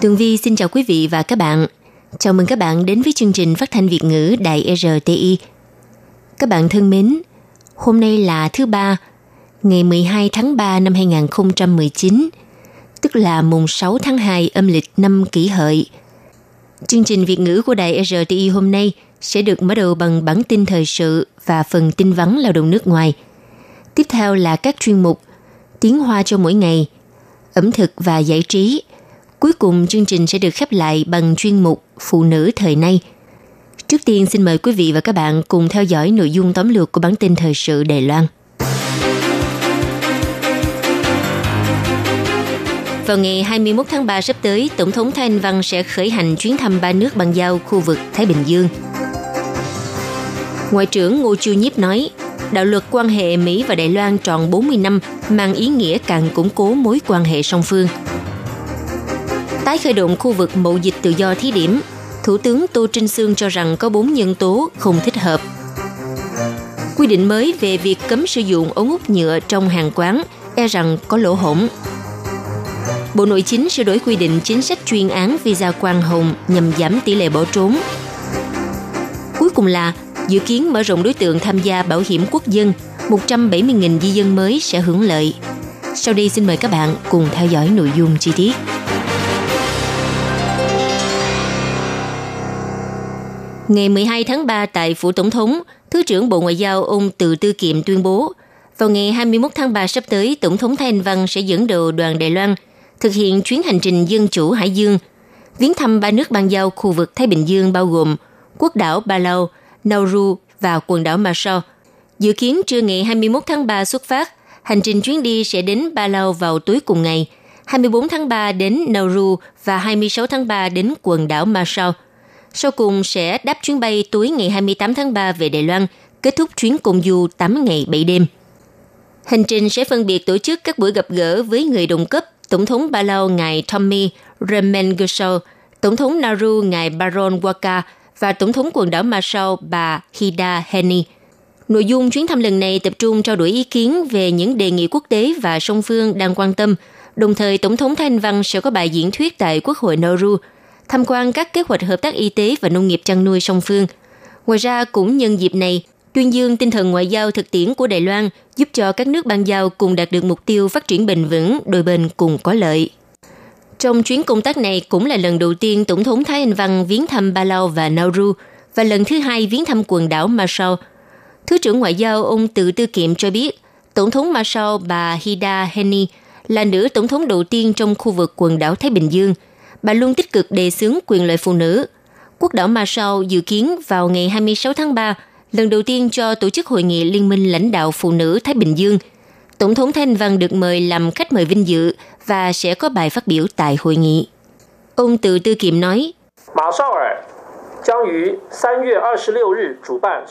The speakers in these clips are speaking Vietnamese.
Tường Vi xin chào quý vị và các bạn. Chào mừng các bạn đến với chương trình phát thanh Việt ngữ Đài RTI. Các bạn thân mến, hôm nay là thứ ba, ngày 12 tháng 3 năm 2019, tức là mùng 6 tháng 2 âm lịch năm kỷ hợi. Chương trình Việt ngữ của Đài RTI hôm nay sẽ được mở đầu bằng bản tin thời sự và phần tin vắn lao động nước ngoài. Tiếp theo là các chuyên mục Tiếng Hoa cho mỗi ngày, ẩm thực và giải trí. Cuối cùng chương trình sẽ được khép lại bằng chuyên mục Phụ nữ thời nay. Trước tiên xin mời quý vị và các bạn cùng theo dõi nội dung tóm lược của bản tin thời sự Đài Loan. Vào ngày 21 tháng 3 sắp tới, Tổng thống Thái Anh Văn sẽ khởi hành chuyến thăm ba nước băng giao khu vực Thái Bình Dương. Ngoại trưởng Ngô Chiêu Nhiếp nói, đạo luật quan hệ Mỹ và Đài Loan tròn 40 năm mang ý nghĩa càng củng cố mối quan hệ song phương. Tái khởi động khu vực mậu dịch tự do thí điểm, Thủ tướng Tô Trinh Sương cho rằng có bốn nhân tố không thích hợp. Quy định mới về việc cấm sử dụng ống hút nhựa trong hàng quán e rằng có lỗ hổng. Bộ Nội chính sửa đổi quy định chính sách chuyên án visa quang hồng nhằm giảm tỷ lệ bỏ trốn. Cuối cùng là dự kiến mở rộng đối tượng tham gia bảo hiểm quốc dân, 170.000 di dân mới sẽ hưởng lợi. Sau đây xin mời các bạn cùng theo dõi nội dung chi tiết. Ngày 12 tháng 3 tại Phủ Tổng thống, Thứ trưởng Bộ Ngoại giao ông Từ Tư Kiệm tuyên bố, vào ngày 21 tháng 3 sắp tới, Tổng thống Thái Anh Văn sẽ dẫn đầu đoàn Đài Loan thực hiện chuyến hành trình dân chủ Hải Dương, viếng thăm ba nước ban giao khu vực Thái Bình Dương bao gồm quốc đảo Palau, Nauru và quần đảo Marshall. Dự kiến trưa ngày 21 tháng 3 xuất phát, hành trình chuyến đi sẽ đến Palau vào tối cùng ngày, 24 tháng 3 đến Nauru và 26 tháng 3 đến quần đảo Marshall. Sau cùng sẽ đáp chuyến bay tối ngày 28 tháng 3 về Đài Loan, kết thúc chuyến cùng du 8 ngày 7 đêm. Hành trình sẽ phân biệt tổ chức các buổi gặp gỡ với người đồng cấp Tổng thống Ba Lao ngài Tommy Remengesau, Tổng thống Nauru ngài Baron Waka và Tổng thống quần đảo Marshall bà Hida Heni. Nội dung chuyến thăm lần này tập trung trao đổi ý kiến về những đề nghị quốc tế và song phương đang quan tâm. Đồng thời, Tổng thống Thanh Văn sẽ có bài diễn thuyết tại Quốc hội Nauru, tham quan các kế hoạch hợp tác y tế và nông nghiệp chăn nuôi song phương. Ngoài ra, cũng nhân dịp này, tuyên dương tinh thần ngoại giao thực tiễn của Đài Loan giúp cho các nước ban giao cùng đạt được mục tiêu phát triển bền vững, đôi bên cùng có lợi. Trong chuyến công tác này cũng là lần đầu tiên Tổng thống Thái Anh Văn viếng thăm Palau và Nauru và lần thứ hai viếng thăm quần đảo Marshall. Thứ trưởng Ngoại giao ông Tự Tư Kiệm cho biết, Tổng thống Marshall bà Hida Heni là nữ tổng thống đầu tiên trong khu vực quần đảo Thái Bình Dương. Bà luôn tích cực đề xướng quyền lợi phụ nữ. Quốc đảo Marshall dự kiến vào ngày 26 tháng 3 lần đầu tiên cho tổ chức hội nghị Liên minh lãnh đạo phụ nữ Thái Bình Dương. Tổng thống Thanh Văn được mời làm khách mời vinh dự và sẽ có bài phát biểu tại hội nghị. Ông Từ Tư Kiệm nói,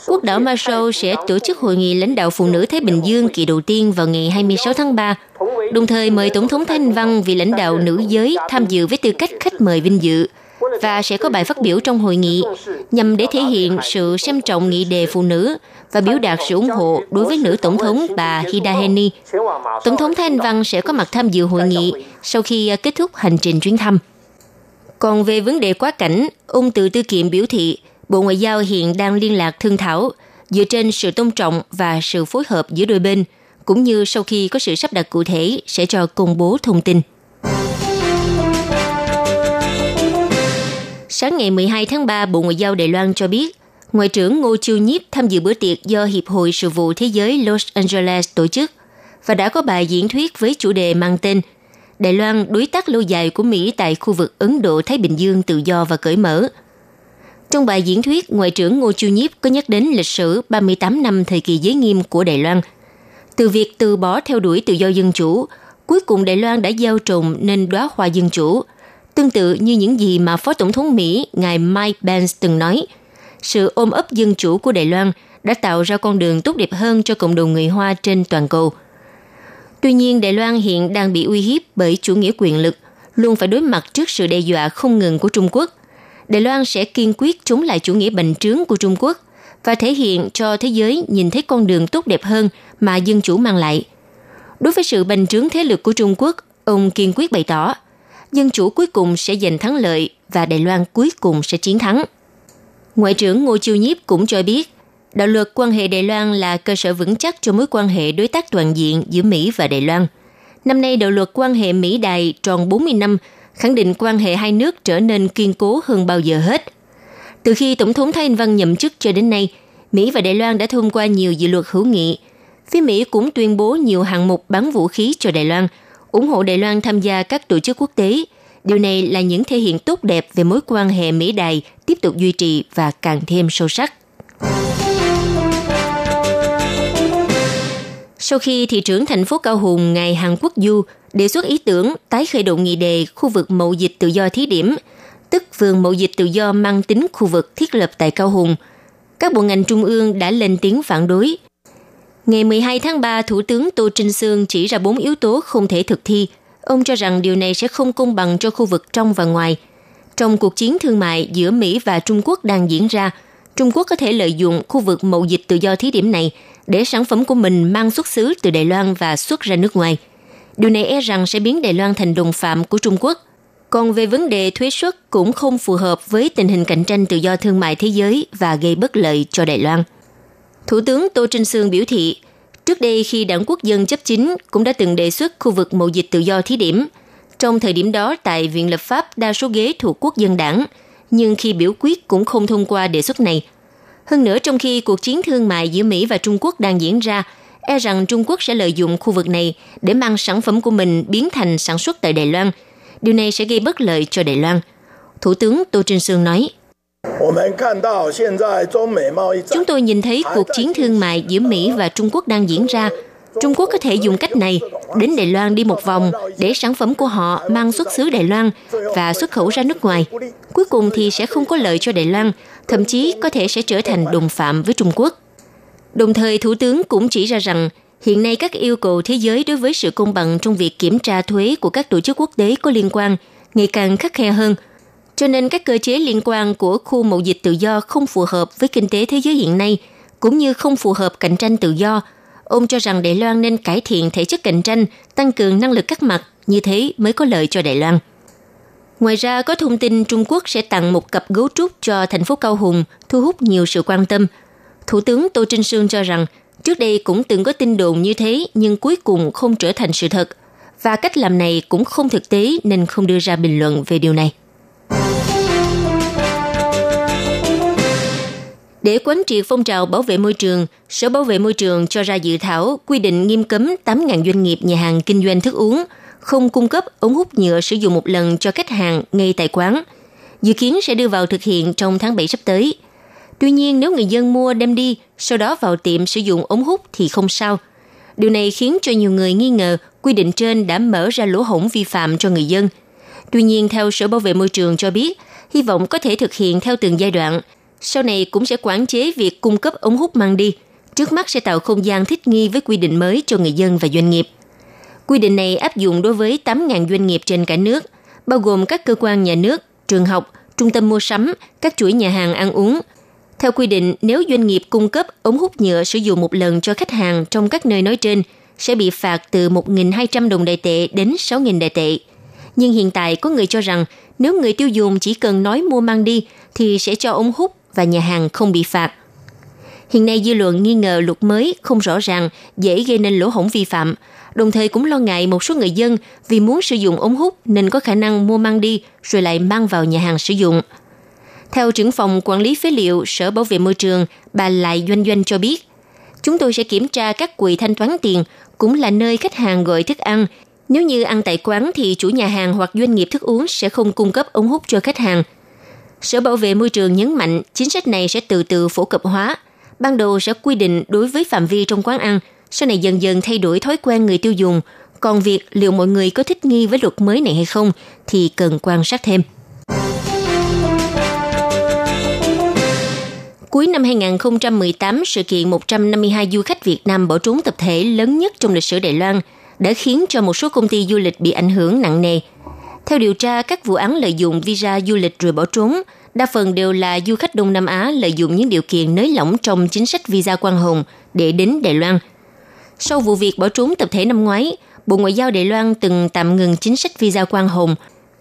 Quốc đảo Marshall sẽ tổ chức hội nghị lãnh đạo phụ nữ Thái Bình Dương kỳ đầu tiên vào ngày 26 tháng 3, đồng thời mời Tổng thống Thanh Văn vị lãnh đạo nữ giới tham dự với tư cách khách mời vinh dự và sẽ có bài phát biểu trong hội nghị nhằm để thể hiện sự xem trọng nghị đề phụ nữ và biểu đạt sự ủng hộ đối với nữ tổng thống bà Hidaheni. Tổng thống Thanh Văn sẽ có mặt tham dự hội nghị sau khi kết thúc hành trình chuyến thăm. Còn về vấn đề quá cảnh, ông Từ Tư Kiệm biểu thị Bộ Ngoại giao hiện đang liên lạc thương thảo dựa trên sự tôn trọng và sự phối hợp giữa đôi bên, cũng như sau khi có sự sắp đặt cụ thể sẽ cho công bố thông tin. Sáng ngày 12 tháng 3, Bộ Ngoại giao Đài Loan cho biết, Ngoại trưởng Ngô Chiêu Nhiếp tham dự bữa tiệc do Hiệp hội Sự vụ Thế giới Los Angeles tổ chức và đã có bài diễn thuyết với chủ đề mang tên Đài Loan đối tác lâu dài của Mỹ tại khu vực Ấn Độ-Thái Bình Dương tự do và cởi mở. Trong bài diễn thuyết, Ngoại trưởng Ngô Chiêu Nhiếp có nhắc đến lịch sử 38 năm thời kỳ giới nghiêm của Đài Loan. Từ việc từ bỏ theo đuổi tự do dân chủ, cuối cùng Đài Loan đã gieo trồng nên đóa hoa dân chủ – Tương tự như những gì mà Phó Tổng thống Mỹ ngài Mike Pence từng nói, sự ôm ấp dân chủ của Đài Loan đã tạo ra con đường tốt đẹp hơn cho cộng đồng người Hoa trên toàn cầu. Tuy nhiên, Đài Loan hiện đang bị uy hiếp bởi chủ nghĩa quyền lực, luôn phải đối mặt trước sự đe dọa không ngừng của Trung Quốc. Đài Loan sẽ kiên quyết chống lại chủ nghĩa bành trướng của Trung Quốc và thể hiện cho thế giới nhìn thấy con đường tốt đẹp hơn mà dân chủ mang lại. Đối với sự bành trướng thế lực của Trung Quốc, ông kiên quyết bày tỏ, dân chủ cuối cùng sẽ giành thắng lợi và Đài Loan cuối cùng sẽ chiến thắng. Ngoại trưởng Ngô Chiêu Nhiếp cũng cho biết, đạo luật quan hệ Đài Loan là cơ sở vững chắc cho mối quan hệ đối tác toàn diện giữa Mỹ và Đài Loan. Năm nay, đạo luật quan hệ Mỹ-Đài tròn 40 năm, khẳng định quan hệ hai nước trở nên kiên cố hơn bao giờ hết. Từ khi Tổng thống Thái Anh Văn nhậm chức cho đến nay, Mỹ và Đài Loan đã thông qua nhiều dự luật hữu nghị. Phía Mỹ cũng tuyên bố nhiều hạng mục bán vũ khí cho Đài Loan, ủng hộ Đài Loan tham gia các tổ chức quốc tế. Điều này là những thể hiện tốt đẹp về mối quan hệ Mỹ-Đài tiếp tục duy trì và càng thêm sâu sắc. Sau khi thị trưởng thành phố Cao Hùng ngày Hàn Quốc Du đề xuất ý tưởng tái khởi động nghị đề khu vực mậu dịch tự do thí điểm, tức vườn mậu dịch tự do mang tính khu vực thiết lập tại Cao Hùng, các bộ ngành trung ương đã lên tiếng phản đối. Ngày 12 tháng 3, Thủ tướng Tô Trinh Sương chỉ ra bốn yếu tố không thể thực thi. Ông cho rằng điều này sẽ không công bằng cho khu vực trong và ngoài. Trong cuộc chiến thương mại giữa Mỹ và Trung Quốc đang diễn ra, Trung Quốc có thể lợi dụng khu vực mậu dịch tự do thí điểm này để sản phẩm của mình mang xuất xứ từ Đài Loan và xuất ra nước ngoài. Điều này e rằng sẽ biến Đài Loan thành đồng phạm của Trung Quốc. Còn về vấn đề thuế suất cũng không phù hợp với tình hình cạnh tranh tự do thương mại thế giới và gây bất lợi cho Đài Loan. Thủ tướng Tô Trinh Sương biểu thị, trước đây khi đảng quốc dân chấp chính cũng đã từng đề xuất khu vực mậu dịch tự do thí điểm. Trong thời điểm đó tại Viện Lập pháp đa số ghế thuộc quốc dân đảng, nhưng khi biểu quyết cũng không thông qua đề xuất này. Hơn nữa trong khi cuộc chiến thương mại giữa Mỹ và Trung Quốc đang diễn ra, e rằng Trung Quốc sẽ lợi dụng khu vực này để mang sản phẩm của mình biến thành sản xuất tại Đài Loan. Điều này sẽ gây bất lợi cho Đài Loan. Thủ tướng Tô Trinh Sương nói, Chúng tôi nhìn thấy cuộc chiến thương mại giữa Mỹ và Trung Quốc đang diễn ra. Trung Quốc có thể dùng cách này đến Đài Loan đi một vòng để sản phẩm của họ mang xuất xứ Đài Loan và xuất khẩu ra nước ngoài. Cuối cùng thì sẽ không có lợi cho Đài Loan, thậm chí có thể sẽ trở thành đồng phạm với Trung Quốc. Đồng thời, Thủ tướng cũng chỉ ra rằng hiện nay các yêu cầu thế giới đối với sự công bằng trong việc kiểm tra thuế của các tổ chức quốc tế có liên quan ngày càng khắc khe hơn. Cho nên các cơ chế liên quan của khu mậu dịch tự do không phù hợp với kinh tế thế giới hiện nay, cũng như không phù hợp cạnh tranh tự do. Ông cho rằng Đài Loan nên cải thiện thể chất cạnh tranh, tăng cường năng lực các mặt, như thế mới có lợi cho Đài Loan. Ngoài ra, có thông tin Trung Quốc sẽ tặng một cặp gấu trúc cho thành phố Cao Hùng, thu hút nhiều sự quan tâm. Thủ tướng Tô Trinh Sương cho rằng, trước đây cũng từng có tin đồn như thế nhưng cuối cùng không trở thành sự thật. Và cách làm này cũng không thực tế nên không đưa ra bình luận về điều này. Để quán triệt phong trào bảo vệ môi trường, Sở Bảo vệ môi trường cho ra dự thảo quy định nghiêm cấm 8.000 doanh nghiệp nhà hàng kinh doanh thức uống – không cung cấp ống hút nhựa sử dụng một lần cho khách hàng ngay tại quán. Dự kiến sẽ đưa vào thực hiện trong tháng 7 sắp tới. Tuy nhiên nếu người dân mua đem đi, sau đó vào tiệm sử dụng ống hút thì không sao. Điều này khiến cho nhiều người nghi ngờ quy định trên đã mở ra lỗ hổng vi phạm cho người dân. Tuy nhiên, theo Sở Bảo vệ Môi trường cho biết, hy vọng có thể thực hiện theo từng giai đoạn. Sau này cũng sẽ quản chế việc cung cấp ống hút mang đi. Trước mắt sẽ tạo không gian thích nghi với quy định mới cho người dân và doanh nghiệp. Quy định này áp dụng đối với 8.000 doanh nghiệp trên cả nước, bao gồm các cơ quan nhà nước, trường học, trung tâm mua sắm, các chuỗi nhà hàng ăn uống. Theo quy định, nếu doanh nghiệp cung cấp ống hút nhựa sử dụng một lần cho khách hàng trong các nơi nói trên, sẽ bị phạt từ 1.200 đồng đại tệ đến 6.000 đại tệ. Nhưng hiện tại có người cho rằng nếu người tiêu dùng chỉ cần nói mua mang đi thì sẽ cho ống hút và nhà hàng không bị phạt. Hiện nay dư luận nghi ngờ luật mới không rõ ràng, dễ gây nên lỗ hổng vi phạm, đồng thời cũng lo ngại một số người dân vì muốn sử dụng ống hút nên có khả năng mua mang đi rồi lại mang vào nhà hàng sử dụng. Theo trưởng phòng quản lý phế liệu Sở Bảo vệ Môi trường, bà Lại Doanh Doanh cho biết, chúng tôi sẽ kiểm tra các quầy thanh toán tiền, cũng là nơi khách hàng gọi thức ăn. Nếu như ăn tại quán thì chủ nhà hàng hoặc doanh nghiệp thức uống sẽ không cung cấp ống hút cho khách hàng. Sở Bảo vệ Môi trường nhấn mạnh chính sách này sẽ từ từ phổ cập hóa. Ban đầu sẽ quy định đối với phạm vi trong quán ăn – sau này dần dần thay đổi thói quen người tiêu dùng, Còn việc liệu mọi người có thích nghi với luật mới này hay không thì cần quan sát thêm. Cuối năm 2018, sự kiện 152 du khách Việt Nam bỏ trốn tập thể lớn nhất trong lịch sử Đài Loan đã khiến cho một số công ty du lịch bị ảnh hưởng nặng nề. Theo điều tra, các vụ án lợi dụng visa du lịch rồi bỏ trốn đa phần đều là du khách Đông Nam Á lợi dụng những điều kiện nới lỏng trong chính sách visa quan hồng để đến Đài Loan. Sau vụ việc bỏ trốn tập thể năm ngoái, Bộ Ngoại giao Đài Loan từng tạm ngừng chính sách visa quan hồng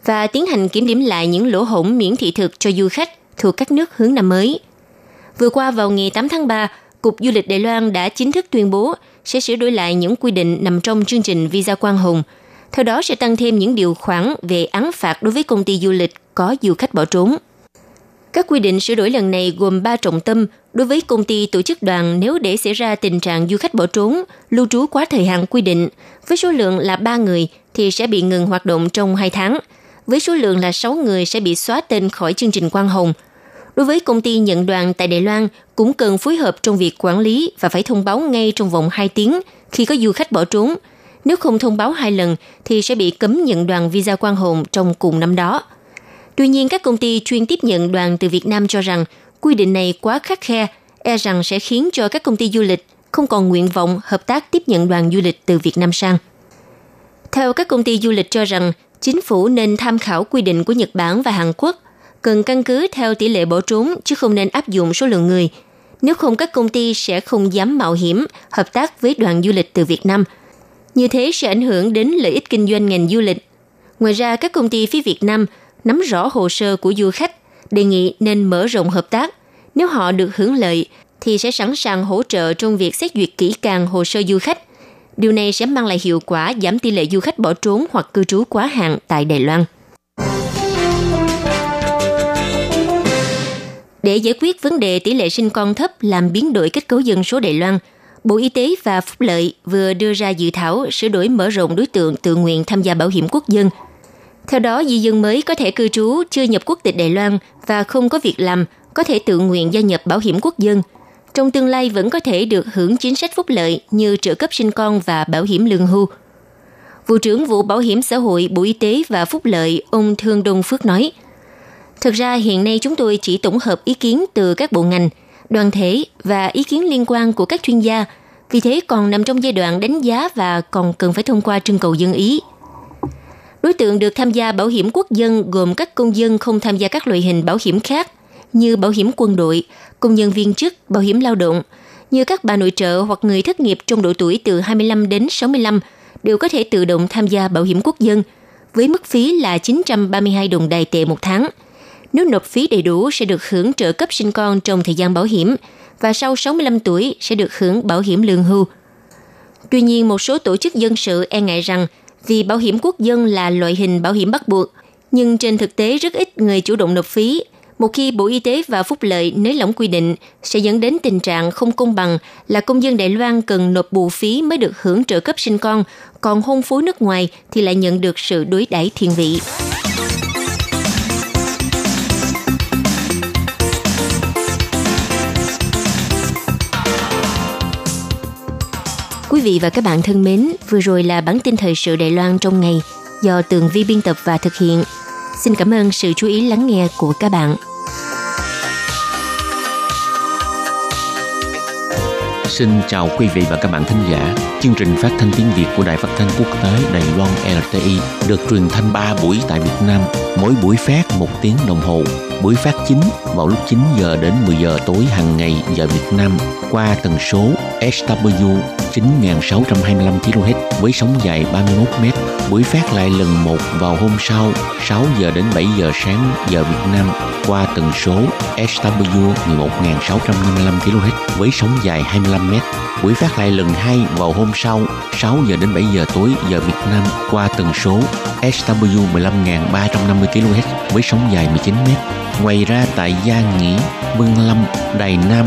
và tiến hành kiểm điểm lại những lỗ hổng miễn thị thực cho du khách thuộc các nước hướng Nam mới. Vừa qua vào ngày 8 tháng 3, Cục Du lịch Đài Loan đã chính thức tuyên bố sẽ sửa đổi lại những quy định nằm trong chương trình visa quan hồng. Theo đó sẽ tăng thêm những điều khoản về án phạt đối với công ty du lịch có du khách bỏ trốn. Các quy định sửa đổi lần này gồm 3 trọng tâm đối với công ty tổ chức đoàn nếu để xảy ra tình trạng du khách bỏ trốn, lưu trú quá thời hạn quy định, với số lượng là 3 người thì sẽ bị ngừng hoạt động trong 2 tháng, với số lượng là 6 người sẽ bị xóa tên khỏi chương trình quan hồng. Đối với công ty nhận đoàn tại Đài Loan cũng cần phối hợp trong việc quản lý và phải thông báo ngay trong vòng 2 tiếng khi có du khách bỏ trốn. Nếu không thông báo hai lần thì sẽ bị cấm nhận đoàn visa quan hồng trong cùng năm đó. Tuy nhiên, các công ty chuyên tiếp nhận đoàn từ Việt Nam cho rằng quy định này quá khắc khe, e rằng sẽ khiến cho các công ty du lịch không còn nguyện vọng hợp tác tiếp nhận đoàn du lịch từ Việt Nam sang. Theo các công ty du lịch cho rằng, chính phủ nên tham khảo quy định của Nhật Bản và Hàn Quốc, cần căn cứ theo tỷ lệ bỏ trốn chứ không nên áp dụng số lượng người. Nếu không các công ty sẽ không dám mạo hiểm hợp tác với đoàn du lịch từ Việt Nam. Như thế sẽ ảnh hưởng đến lợi ích kinh doanh ngành du lịch. Ngoài ra, các công ty phía Việt Nam – nắm rõ hồ sơ của du khách, đề nghị nên mở rộng hợp tác. Nếu họ được hưởng lợi, thì sẽ sẵn sàng hỗ trợ trong việc xét duyệt kỹ càng hồ sơ du khách. Điều này sẽ mang lại hiệu quả giảm tỷ lệ du khách bỏ trốn hoặc cư trú quá hạn tại Đài Loan. Để giải quyết vấn đề tỷ lệ sinh con thấp làm biến đổi kết cấu dân số Đài Loan, Bộ Y tế và Phúc lợi vừa đưa ra dự thảo sửa đổi mở rộng đối tượng tự nguyện tham gia bảo hiểm quốc dân – theo đó, di dân mới có thể cư trú chưa nhập quốc tịch Đài Loan và không có việc làm, có thể tự nguyện gia nhập bảo hiểm quốc dân. Trong tương lai vẫn có thể được hưởng chính sách phúc lợi như trợ cấp sinh con và bảo hiểm lương hưu. Vụ trưởng vụ Bảo hiểm xã hội Bộ Y tế và Phúc lợi ông Thương Đông Phước nói, Thực ra hiện nay chúng tôi chỉ tổng hợp ý kiến từ các bộ ngành, đoàn thể và ý kiến liên quan của các chuyên gia, vì thế còn nằm trong giai đoạn đánh giá và còn cần phải thông qua trưng cầu dân ý Đối tượng được tham gia bảo hiểm quốc dân gồm các công dân không tham gia các loại hình bảo hiểm khác như bảo hiểm quân đội, công nhân viên chức, bảo hiểm lao động, như các bà nội trợ hoặc người thất nghiệp trong độ tuổi từ 25 đến 65 đều có thể tự động tham gia bảo hiểm quốc dân với mức phí là 932 đồng đài tệ một tháng. Nếu nộp phí đầy đủ sẽ được hưởng trợ cấp sinh con trong thời gian bảo hiểm và sau 65 tuổi sẽ được hưởng bảo hiểm lương hưu. Tuy nhiên, một số tổ chức dân sự e ngại rằng vì bảo hiểm quốc dân là loại hình bảo hiểm bắt buộc, nhưng trên thực tế rất ít người chủ động nộp phí. Một khi Bộ Y tế và Phúc lợi nới lỏng quy định sẽ dẫn đến tình trạng không công bằng là công dân Đài Loan cần nộp bù phí mới được hưởng trợ cấp sinh con, còn hôn phối nước ngoài thì lại nhận được sự đối đãi thiên vị. Vị và các bạn thân mến, vừa rồi là bản tin thời sự Đài Loan trong ngày do Tường Vi biên tập và thực hiện. Xin cảm ơn sự chú ý lắng nghe của các bạn. Xin chào quý vị và các bạn thính giả. Chương trình phát thanh tiếng Việt của Đài Phát thanh Quốc tế Đài Loan LTI được truyền thanh 3 buổi tại Việt Nam, mỗi buổi phát 1 tiếng đồng hồ. Buổi phát chính vào lúc 9 giờ đến 10 giờ tối hàng ngày giờ Việt Nam qua tần số SW 19.625 km với sóng dài 31 m. Buổi phát lại lần một vào hôm sau 6 giờ đến 7 giờ sáng giờ Việt Nam qua tần số SW 11655 kHz với sóng dài 25 m. Buổi phát lại lần hai vào hôm sau 6 giờ đến 7 giờ tối giờ Việt Nam qua tần số SW 15350 kHz với sóng dài 19 m. Ngoài ra tại Gia Nghĩa, Vân Lâm, Đài Nam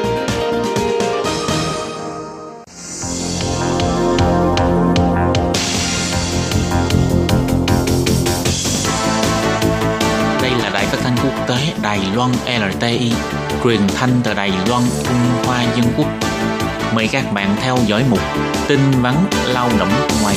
Loan LTI, truyền thanh từ Đài Loan, Trung Hoa Dân Quốc. Mời các bạn theo dõi mục tin vắn lao động ngoài.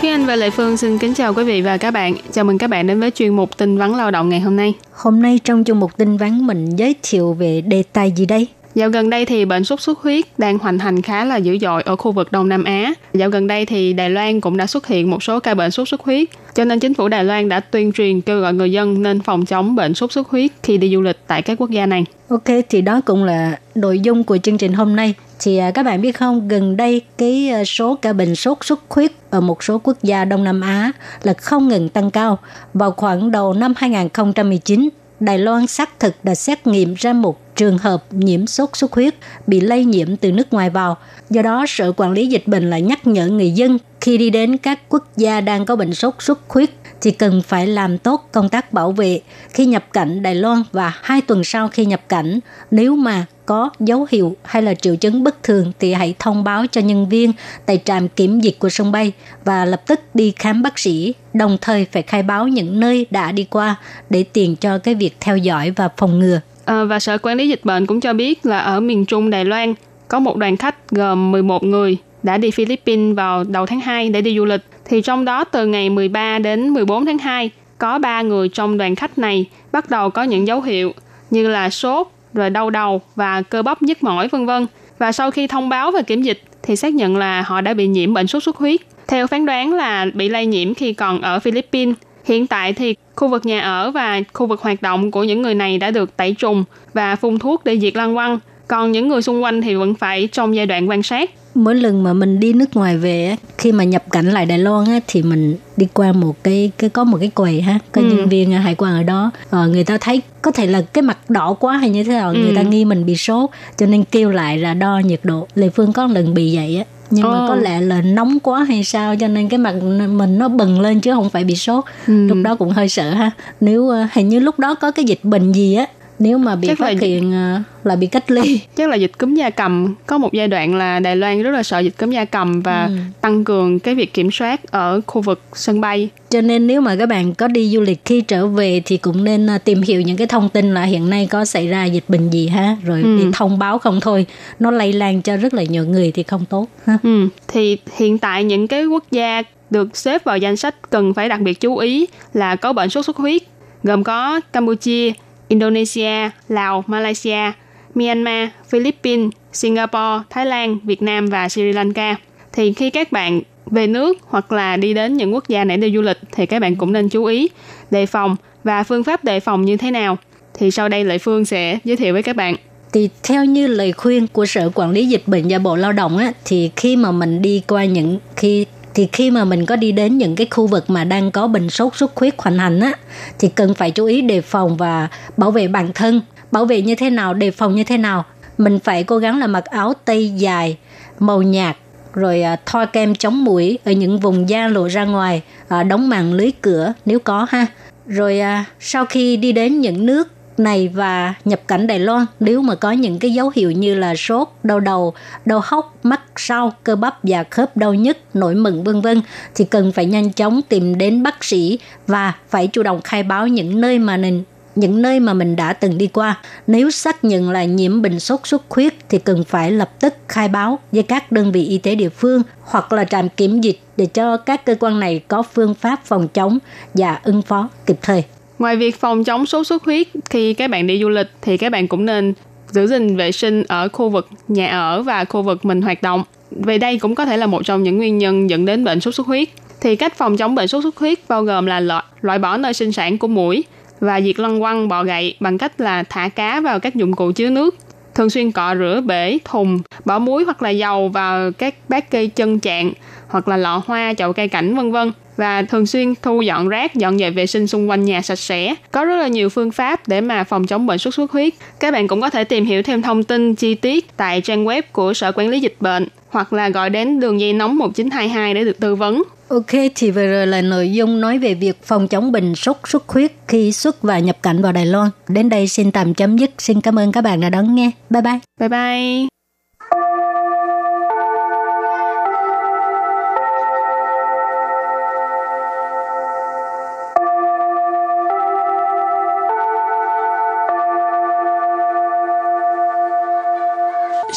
Thúy Anh và Lệ Phương xin kính chào quý vị và các bạn. Chào mừng các bạn đến với chuyên mục tin vắn lao động ngày hôm nay. Hôm nay trong chương mục tin vắn mình giới thiệu về đề tài gì đây? Dạo gần đây thì bệnh sốt xuất huyết đang hoành hành khá là dữ dội ở khu vực Đông Nam Á. Dạo gần đây thì Đài Loan cũng đã xuất hiện một số ca bệnh sốt xuất huyết, cho nên chính phủ Đài Loan đã tuyên truyền kêu gọi người dân nên phòng chống bệnh sốt xuất huyết khi đi du lịch tại các quốc gia này. Ok, thì đó cũng là nội dung của chương trình hôm nay. Thì à, các bạn biết không, gần đây cái à, số ca bệnh sốt xuất huyết ở một số quốc gia Đông Nam Á là không ngừng tăng cao. Vào khoảng đầu năm 2019, Đài Loan xác thực đã xét nghiệm ra một trường hợp nhiễm sốt xuất huyết bị lây nhiễm từ nước ngoài vào. Do đó, Sở Quản lý Dịch bệnh lại nhắc nhở người dân khi đi đến các quốc gia đang có bệnh sốt xuất huyết thì cần phải làm tốt công tác bảo vệ khi nhập cảnh Đài Loan và hai tuần sau khi nhập cảnh. Nếu mà có dấu hiệu hay là triệu chứng bất thường thì hãy thông báo cho nhân viên tại trạm kiểm dịch của sân bay và lập tức đi khám bác sĩ, đồng thời phải khai báo những nơi đã đi qua để tiền cho cái việc theo dõi và phòng ngừa. À, và Sở Quản lý Dịch bệnh cũng cho biết là ở miền Trung Đài Loan có một đoàn khách gồm 11 người đã đi Philippines vào đầu tháng 2 để đi du lịch. Thì trong đó từ ngày 13 đến 14 tháng 2 có 3 người trong đoàn khách này bắt đầu có những dấu hiệu như là sốt, rồi đau đầu và cơ bắp nhức mỏi vân vân. Và sau khi thông báo về kiểm dịch thì xác nhận là họ đã bị nhiễm bệnh sốt xuất huyết. Theo phán đoán là bị lây nhiễm khi còn ở Philippines. Hiện tại thì khu vực nhà ở và khu vực hoạt động của những người này đã được tẩy trùng và phun thuốc để diệt lăng quăng. Còn những người xung quanh thì vẫn phải trong giai đoạn quan sát mỗi lần mà mình đi nước ngoài về khi mà nhập cảnh lại Đài Loan á, thì mình đi qua một cái cái có một cái quầy ha có ừ. nhân viên hải quan ở đó ờ, người ta thấy có thể là cái mặt đỏ quá hay như thế nào ừ. người ta nghi mình bị sốt cho nên kêu lại là đo nhiệt độ lệ phương có lần bị vậy á nhưng oh. mà có lẽ là nóng quá hay sao cho nên cái mặt mình nó bừng lên chứ không phải bị sốt ừ. lúc đó cũng hơi sợ ha nếu ờ, hình như lúc đó có cái dịch bệnh gì á nếu mà bị chắc phát là... hiện ờ, là bị cách ly chắc là dịch cúm da cầm có một giai đoạn là Đài Loan rất là sợ dịch cúm da cầm và ừ. tăng cường cái việc kiểm soát ở khu vực sân bay cho nên nếu mà các bạn có đi du lịch khi trở về thì cũng nên ờ, tìm hiểu những cái thông tin là hiện nay có xảy ra dịch bệnh gì ha rồi ừ. đi thông báo không thôi nó lây lan cho rất là nhiều người thì không tốt ha ừ. thì hiện tại những cái quốc gia được xếp vào danh sách cần phải đặc biệt chú ý là có bệnh sốt xuất huyết gồm có Campuchia, Indonesia, Lào, Malaysia, Myanmar, Philippines, Singapore, Thái Lan, Việt Nam và Sri Lanka. Thì khi các bạn về nước hoặc là đi đến những quốc gia này để du lịch thì các bạn cũng nên chú ý đề phòng và phương pháp đề phòng như thế nào. Thì sau đây Lệ Phương sẽ giới thiệu với các bạn thì theo như lời khuyên của sở quản lý dịch bệnh và bộ lao động á thì khi mà mình đi qua những khi thì khi mà mình có đi đến những cái khu vực mà đang có bệnh sốt xuất huyết hoành hành á thì cần phải chú ý đề phòng và bảo vệ bản thân. Bảo vệ như thế nào đề phòng như thế nào? Mình phải cố gắng là mặc áo tây dài màu nhạt rồi à, thoa kem chống mũi ở những vùng da lộ ra ngoài à, đóng màn lưới cửa nếu có ha. Rồi à, sau khi đi đến những nước này và nhập cảnh Đài Loan nếu mà có những cái dấu hiệu như là sốt, đau đầu, đau hốc, mắt sau, cơ bắp và khớp đau nhức, nổi mẩn vân vân thì cần phải nhanh chóng tìm đến bác sĩ và phải chủ động khai báo những nơi mà mình những nơi mà mình đã từng đi qua. Nếu xác nhận là nhiễm bệnh sốt xuất huyết thì cần phải lập tức khai báo với các đơn vị y tế địa phương hoặc là trạm kiểm dịch để cho các cơ quan này có phương pháp phòng chống và ứng phó kịp thời. Ngoài việc phòng chống sốt xuất huyết khi các bạn đi du lịch thì các bạn cũng nên giữ gìn vệ sinh ở khu vực nhà ở và khu vực mình hoạt động. vì đây cũng có thể là một trong những nguyên nhân dẫn đến bệnh sốt xuất huyết. Thì cách phòng chống bệnh sốt xuất huyết bao gồm là loại, loại bỏ nơi sinh sản của mũi và diệt lăng quăng bọ gậy bằng cách là thả cá vào các dụng cụ chứa nước thường xuyên cọ rửa bể, thùng, bỏ muối hoặc là dầu vào các bát cây chân trạng hoặc là lọ hoa, chậu cây cảnh vân vân và thường xuyên thu dọn rác, dọn dẹp vệ sinh xung quanh nhà sạch sẽ. Có rất là nhiều phương pháp để mà phòng chống bệnh sốt xuất huyết. Các bạn cũng có thể tìm hiểu thêm thông tin chi tiết tại trang web của Sở Quản lý Dịch bệnh hoặc là gọi đến đường dây nóng 1922 để được tư vấn. Ok, thì vừa rồi là nội dung nói về việc phòng chống bệnh sốt xuất huyết khi xuất và nhập cảnh vào Đài Loan. Đến đây xin tạm chấm dứt. Xin cảm ơn các bạn đã đón nghe. Bye bye. Bye bye.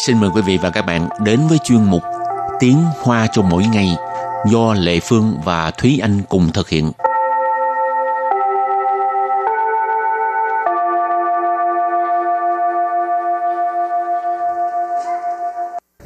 Xin mời quý vị và các bạn đến với chuyên mục Tiếng Hoa cho mỗi ngày do Lệ Phương và Thúy Anh cùng thực hiện.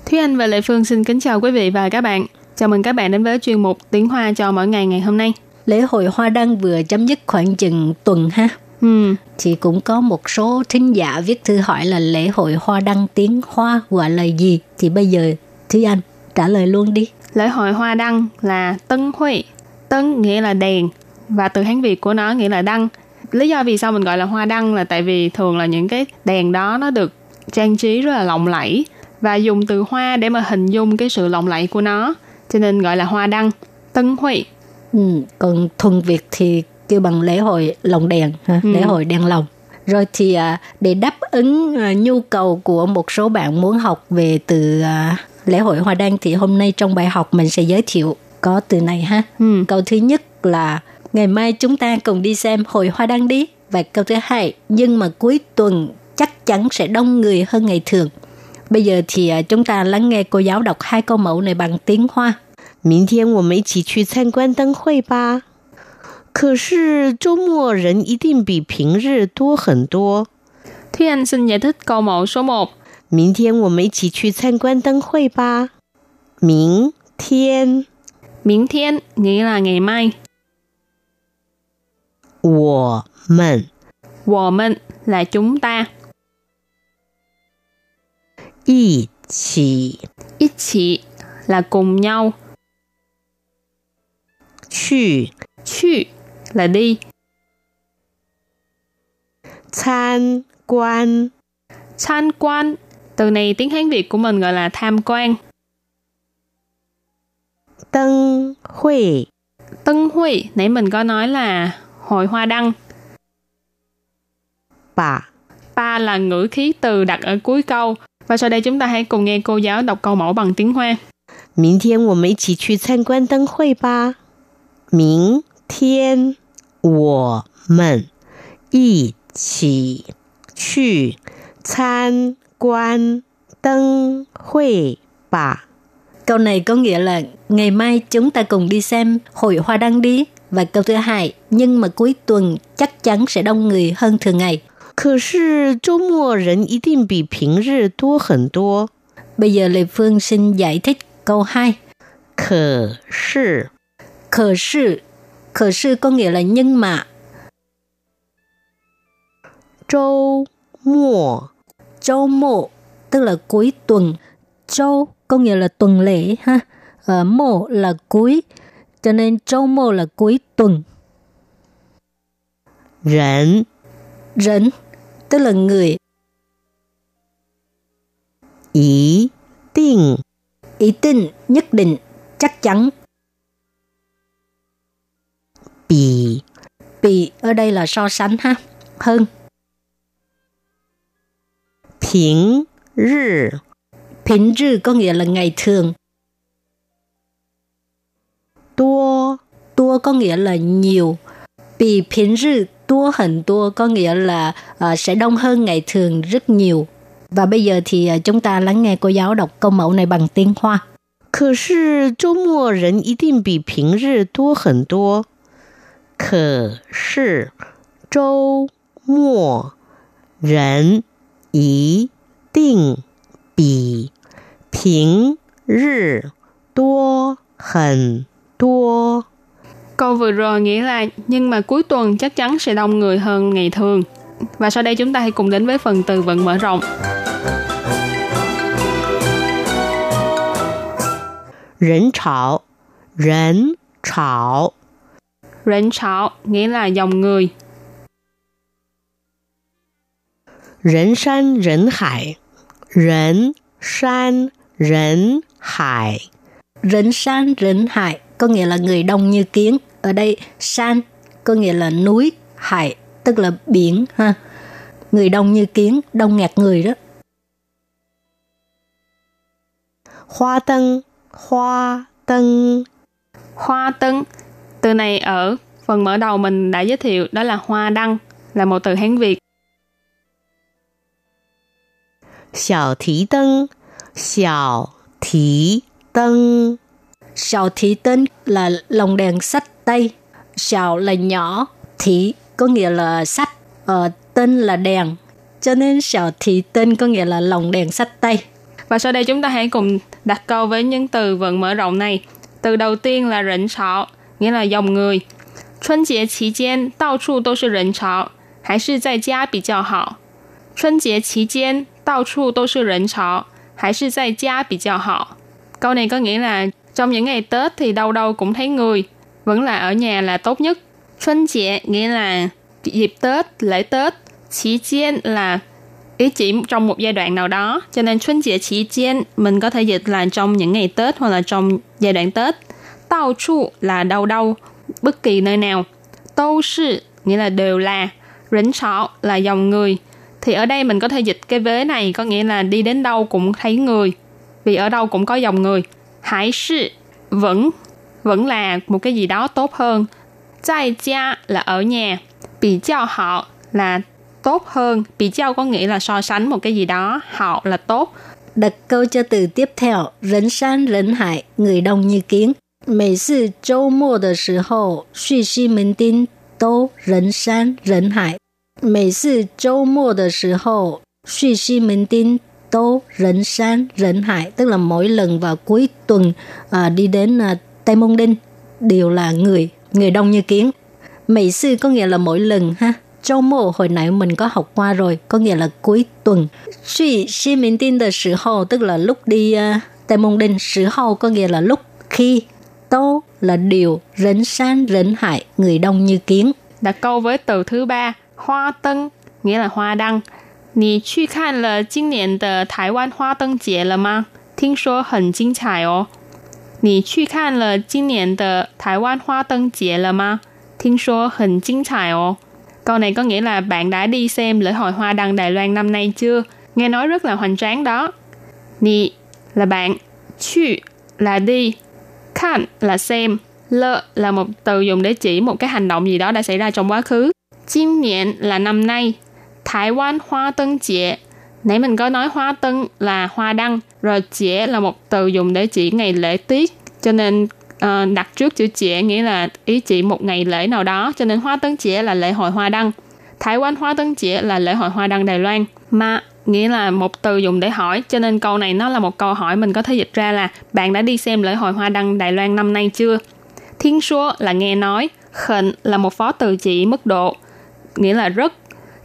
Thúy Anh và Lệ Phương xin kính chào quý vị và các bạn. Chào mừng các bạn đến với chuyên mục Tiếng Hoa cho mỗi ngày ngày hôm nay. Lễ hội Hoa Đăng vừa chấm dứt khoảng chừng tuần ha. Ừ, Thì cũng có một số thính giả viết thư hỏi là lễ hội Hoa Đăng tiếng Hoa gọi là gì. Thì bây giờ Thúy Anh trả lời luôn đi. lễ hội hoa đăng là Tân Huy. Tân nghĩa là đèn và từ Hán Việt của nó nghĩa là đăng. Lý do vì sao mình gọi là hoa đăng là tại vì thường là những cái đèn đó nó được trang trí rất là lộng lẫy và dùng từ hoa để mà hình dung cái sự lộng lẫy của nó cho nên gọi là hoa đăng. Tân Huy. Ừ, còn thuần Việt thì kêu bằng lễ hội lồng đèn, ha, Ừ. lễ hội đèn lồng. Rồi thì à, để đáp ứng à, nhu cầu của một số bạn muốn học về từ à, lễ hội hoa đăng thì hôm nay trong bài học mình sẽ giới thiệu có từ này ha. Ừ. Câu thứ nhất là ngày mai chúng ta cùng đi xem hội hoa đăng đi. Và câu thứ hai, nhưng mà cuối tuần chắc chắn sẽ đông người hơn ngày thường. Bây giờ thì à, chúng ta lắng nghe cô giáo đọc hai câu mẫu này bằng tiếng Hoa. 明天我们一起去参观灯会吧。 可是周末人一定比平日多很多。 Thúy Anh xin giải thích câu mẫu số 1. 明天我们一起去参观灯会吧。明天 Miễn thiên nghĩa là ngày mai. 我们 Wo mình là chúng ta. 一起 Ít chỉ là cùng nhau. 去 Chu là đi. 参观 Tham quan từ này tiếng Hán Việt của mình gọi là tham quan. 灯会 Tân Huy nãy mình có nói là hội hoa đăng. 吧。 Ba là ngữ khí từ đặt ở cuối câu. Và sau đây chúng ta hãy cùng nghe cô giáo đọc câu mẫu bằng tiếng Hoa. 明天我们一起去参观灯会吧。明天 我们一起去参观灯会吧。 Câu này có nghĩa là ngày mai chúng ta cùng đi xem hội hoa đăng đi. Và câu thứ hai, nhưng mà cuối tuần chắc chắn sẽ đông người hơn thường ngày. 可是周末人一定比平日多很多。 Bây giờ Lê Phương xin giải thích câu 2. 可是 Khờ sư, 可是 có nghĩa là nhưng mà. Châu mùa Châu mộ tức là cuối tuần. Châu có nghĩa là tuần lễ ha. Ở mộ là cuối. Cho nên châu mộ là cuối tuần. Rảnh Rảnh tức là người. Ý định Ý định nhất định chắc chắn 比 Bị ở đây là so sánh ha. Hơn. 平日 Bình rư có nghĩa là ngày thường. 多 Tua có nghĩa là nhiều. Bị bình rư tua hình tua có nghĩa là à, sẽ đông hơn ngày thường rất nhiều. Và bây giờ thì à, chúng ta lắng nghe cô giáo đọc câu mẫu này bằng tiếng Hoa. 可是周末人一定比平日多很多。 可是周末人一定比平日多很多。 Câu vừa rồi nghĩa là nhưng mà cuối tuần chắc chắn sẽ đông người hơn ngày thường. Và sau đây chúng ta hãy cùng đến với phần từ vựng mở rộng. 人潮，人潮， Rỉnh chảo nghĩa là dòng người. Rỉnh san rỉnh hải Rỉnh san rỉnh hải Rỉnh san rỉnh hải có nghĩa là người đông như kiến. Ở đây san có nghĩa là núi, hải tức là biển ha. Người đông như kiến, đông ngạt người đó. Hoa tân, hoa tân. Hoa tân từ này ở phần mở đầu mình đã giới thiệu đó là hoa đăng, là một từ Hán Việt. Xiao thí tân, xiao thí tân. Xiao thí tân là lồng đèn sách tay. Xiao là nhỏ, thí có nghĩa là sách, ờ, tên là đèn. Cho nên xiao thí tân có nghĩa là lồng đèn sách tay. Và sau đây chúng ta hãy cùng đặt câu với những từ vựng mở rộng này. Từ đầu tiên là rỉnh sọ, nghĩa là dòng người. 春节期间到处都是人潮，还是在家比较好。春节期间到处都是人潮，还是在家比较好。Câu này có nghĩa là trong những ngày Tết thì đâu đâu cũng thấy người, vẫn là ở nhà là tốt nhất. Xuân chế nghĩa là dịp Tết, lễ Tết. Chỉ gian là ý chỉ trong một giai đoạn nào đó. Cho nên xuân chế chỉ gian mình có thể dịch là trong những ngày Tết hoặc là trong giai đoạn Tết. Tao chu là đâu đâu, bất kỳ nơi nào. Tô sư nghĩa là đều là. Rỉnh sọ là dòng người. Thì ở đây mình có thể dịch cái vế này có nghĩa là đi đến đâu cũng thấy người. Vì ở đâu cũng có dòng người. Hải sư vẫn vẫn là một cái gì đó tốt hơn. Tại gia là ở nhà. Bị giao họ là tốt hơn. Bị giao có nghĩa là so sánh một cái gì đó. Họ là tốt. Đặt câu cho từ tiếp theo, rấn san rấn hải, người đông như kiến. 每次周末的时候，去西门町都人山人海。每次周末的时候，去西门町都人山人海tức là mỗi lần vào cuối tuần à, đi đến à, Tây Môn Đinh đều là người người đông như kiến. Mấy sư có nghĩa là mỗi lần ha. Châu mô hồi nãy mình có học qua rồi, có nghĩa là cuối tuần. Suy Xi Minh Tinh de sử hậu tức là lúc đi uh, Tây Môn Đinh, sử hậu có nghĩa là lúc khi, tô là điều, rấn san rấn hải, người đông như kiến. Đặt câu với từ thứ ba, hoa tân, nghĩa là hoa đăng. 你去看了今年的台湾花灯节了吗？听说很精彩哦。你去看了今年的台湾花灯节了吗？听说很精彩哦。Câu này có nghĩa là bạn đã đi xem lễ hội hoa đăng Đài Loan năm nay chưa? Nghe nói rất là hoành tráng đó. Nì là bạn, chu là đi, kan là xem, lơ là một từ dùng để chỉ một cái hành động gì đó đã xảy ra trong quá khứ. Chim niên là năm nay, Thái Quan Hoa Tân Chế. Nãy mình có nói hoa tân là hoa đăng, rồi chế là một từ dùng để chỉ ngày lễ tiết. Cho nên uh, đặt trước chữ chế nghĩa là ý chỉ một ngày lễ nào đó. Cho nên hoa tân chế là lễ hội hoa đăng. Thái Quan Hoa Tân Chế là lễ hội hoa đăng Đài Loan. Mà nghĩa là một từ dùng để hỏi cho nên câu này nó là một câu hỏi mình có thể dịch ra là bạn đã đi xem lễ hội hoa đăng Đài Loan năm nay chưa? Thiên số là nghe nói, khẩn là một phó từ chỉ mức độ, nghĩa là rất.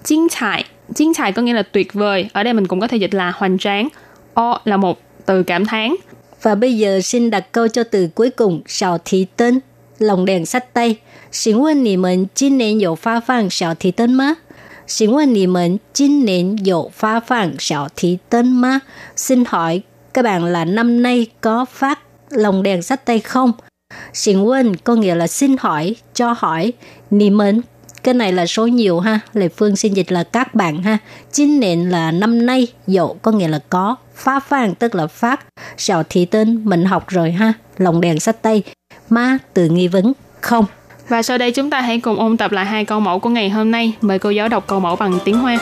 Chính trại, chính trại có nghĩa là tuyệt vời, ở đây mình cũng có thể dịch là hoành tráng. O là một từ cảm thán. Và bây giờ xin đặt câu cho từ cuối cùng, sào thị tên, lồng đèn sách tay. Xin hỏi nì mình, chín nền dụ pha phang sào thị tên không? 请问你们今年有发放小提灯吗？Xin hỏi các bạn là năm nay có phát lồng đèn sách tay không? Xin 问 có nghĩa là xin hỏi, cho hỏi. Nì mến cái này là số nhiều ha. Lê Phương xin dịch là các bạn ha. Chính nền là năm nay, dậu có nghĩa là có. Phá phan tức là phát. Sào thị tên mình học rồi ha. Lồng đèn sách tay. Ma từ nghi vấn không. Và sau đây chúng ta hãy cùng ôn tập lại hai câu mẫu của ngày hôm nay. Mời cô giáo đọc câu mẫu bằng tiếng Hoa.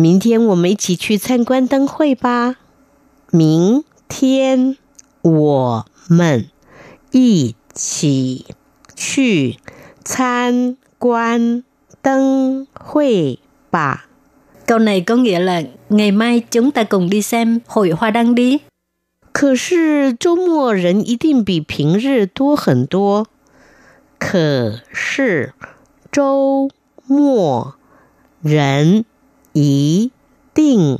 明天我们一起去参观灯会吧。明天我们一起去参观灯会吧。 Câu này có nghĩa là ngày mai chúng ta cùng đi xem hội hoa đăng đi. 可是周末人一定比平日多很多。可是周末人一定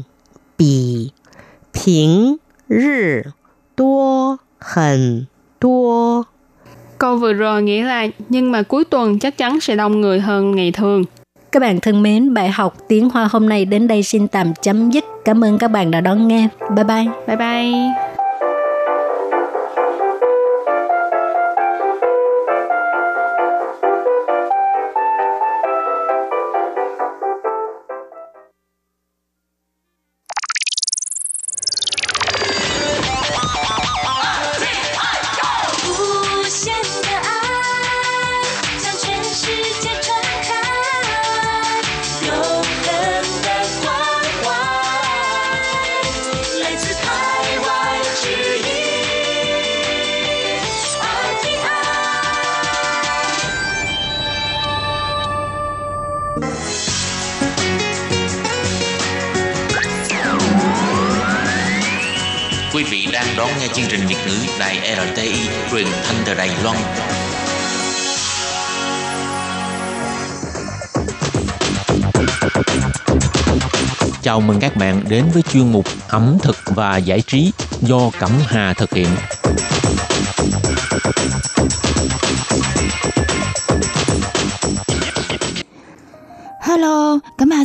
比平日多很多。 Câu vừa rồi nghĩa là nhưng mà cuối tuần chắc chắn sẽ đông người hơn ngày thường. Các bạn thân mến, bài học tiếng Hoa hôm nay đến đây xin tạm chấm dứt. Cảm ơn các bạn đã đón nghe. Bye bye. Bye bye. Chương trình Việt ngữ Đài RTI truyền thanh từ Đài Loan. Chào mừng các bạn đến với chuyên mục ẩm thực và giải trí do Cẩm Hà thực hiện.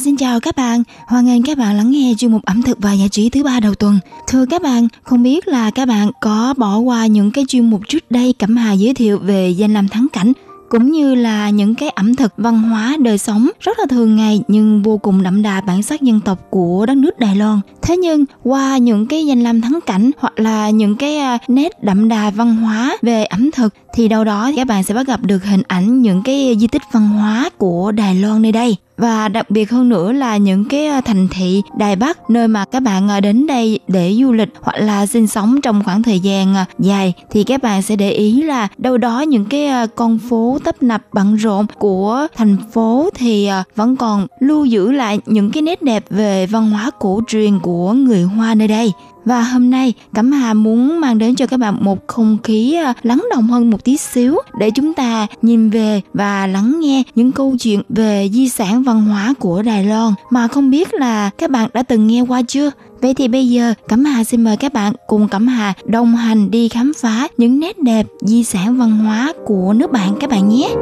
Xin chào các bạn. Hoan nghênh các bạn lắng nghe chuyên mục ẩm thực và giải trí thứ ba đầu tuần. Thưa các bạn, không biết là các bạn có bỏ qua những cái chuyên mục trước đây Cẩm Hà giới thiệu về danh lam thắng cảnh cũng như là những cái ẩm thực văn hóa đời sống rất là thường ngày nhưng vô cùng đậm đà bản sắc dân tộc của đất nước Đài Loan. Thế nhưng qua những cái danh lam thắng cảnh hoặc là những cái à, nét đậm đà văn hóa về ẩm thực thì đâu đó các bạn sẽ bắt gặp được hình ảnh những cái di tích văn hóa của Đài Loan nơi đây và đặc biệt hơn nữa là những cái ờ, thành thị Đài Bắc nơi mà các bạn ờ, đến đây để du lịch hoặc là sinh sống trong khoảng thời gian ờ, dài thì các bạn sẽ để ý là đâu đó những cái con phố tấp nập, bận rộn của thành phố thì vẫn còn lưu giữ lại những cái nét đẹp về văn hóa cổ truyền của người Hoa nơi đây. Và hôm nay, Cẩm Hà muốn mang đến cho các bạn một không khí à, lắng động hơn một tí xíu để chúng ta nhìn về và lắng nghe những câu chuyện về di sản văn hóa của Đài Loan mà không biết là các bạn đã từng nghe qua chưa? Vậy thì bây giờ, Cẩm Hà xin mời các bạn cùng Cẩm Hà đồng hành đi khám phá những nét đẹp di sản văn hóa của nước bạn các bạn nhé.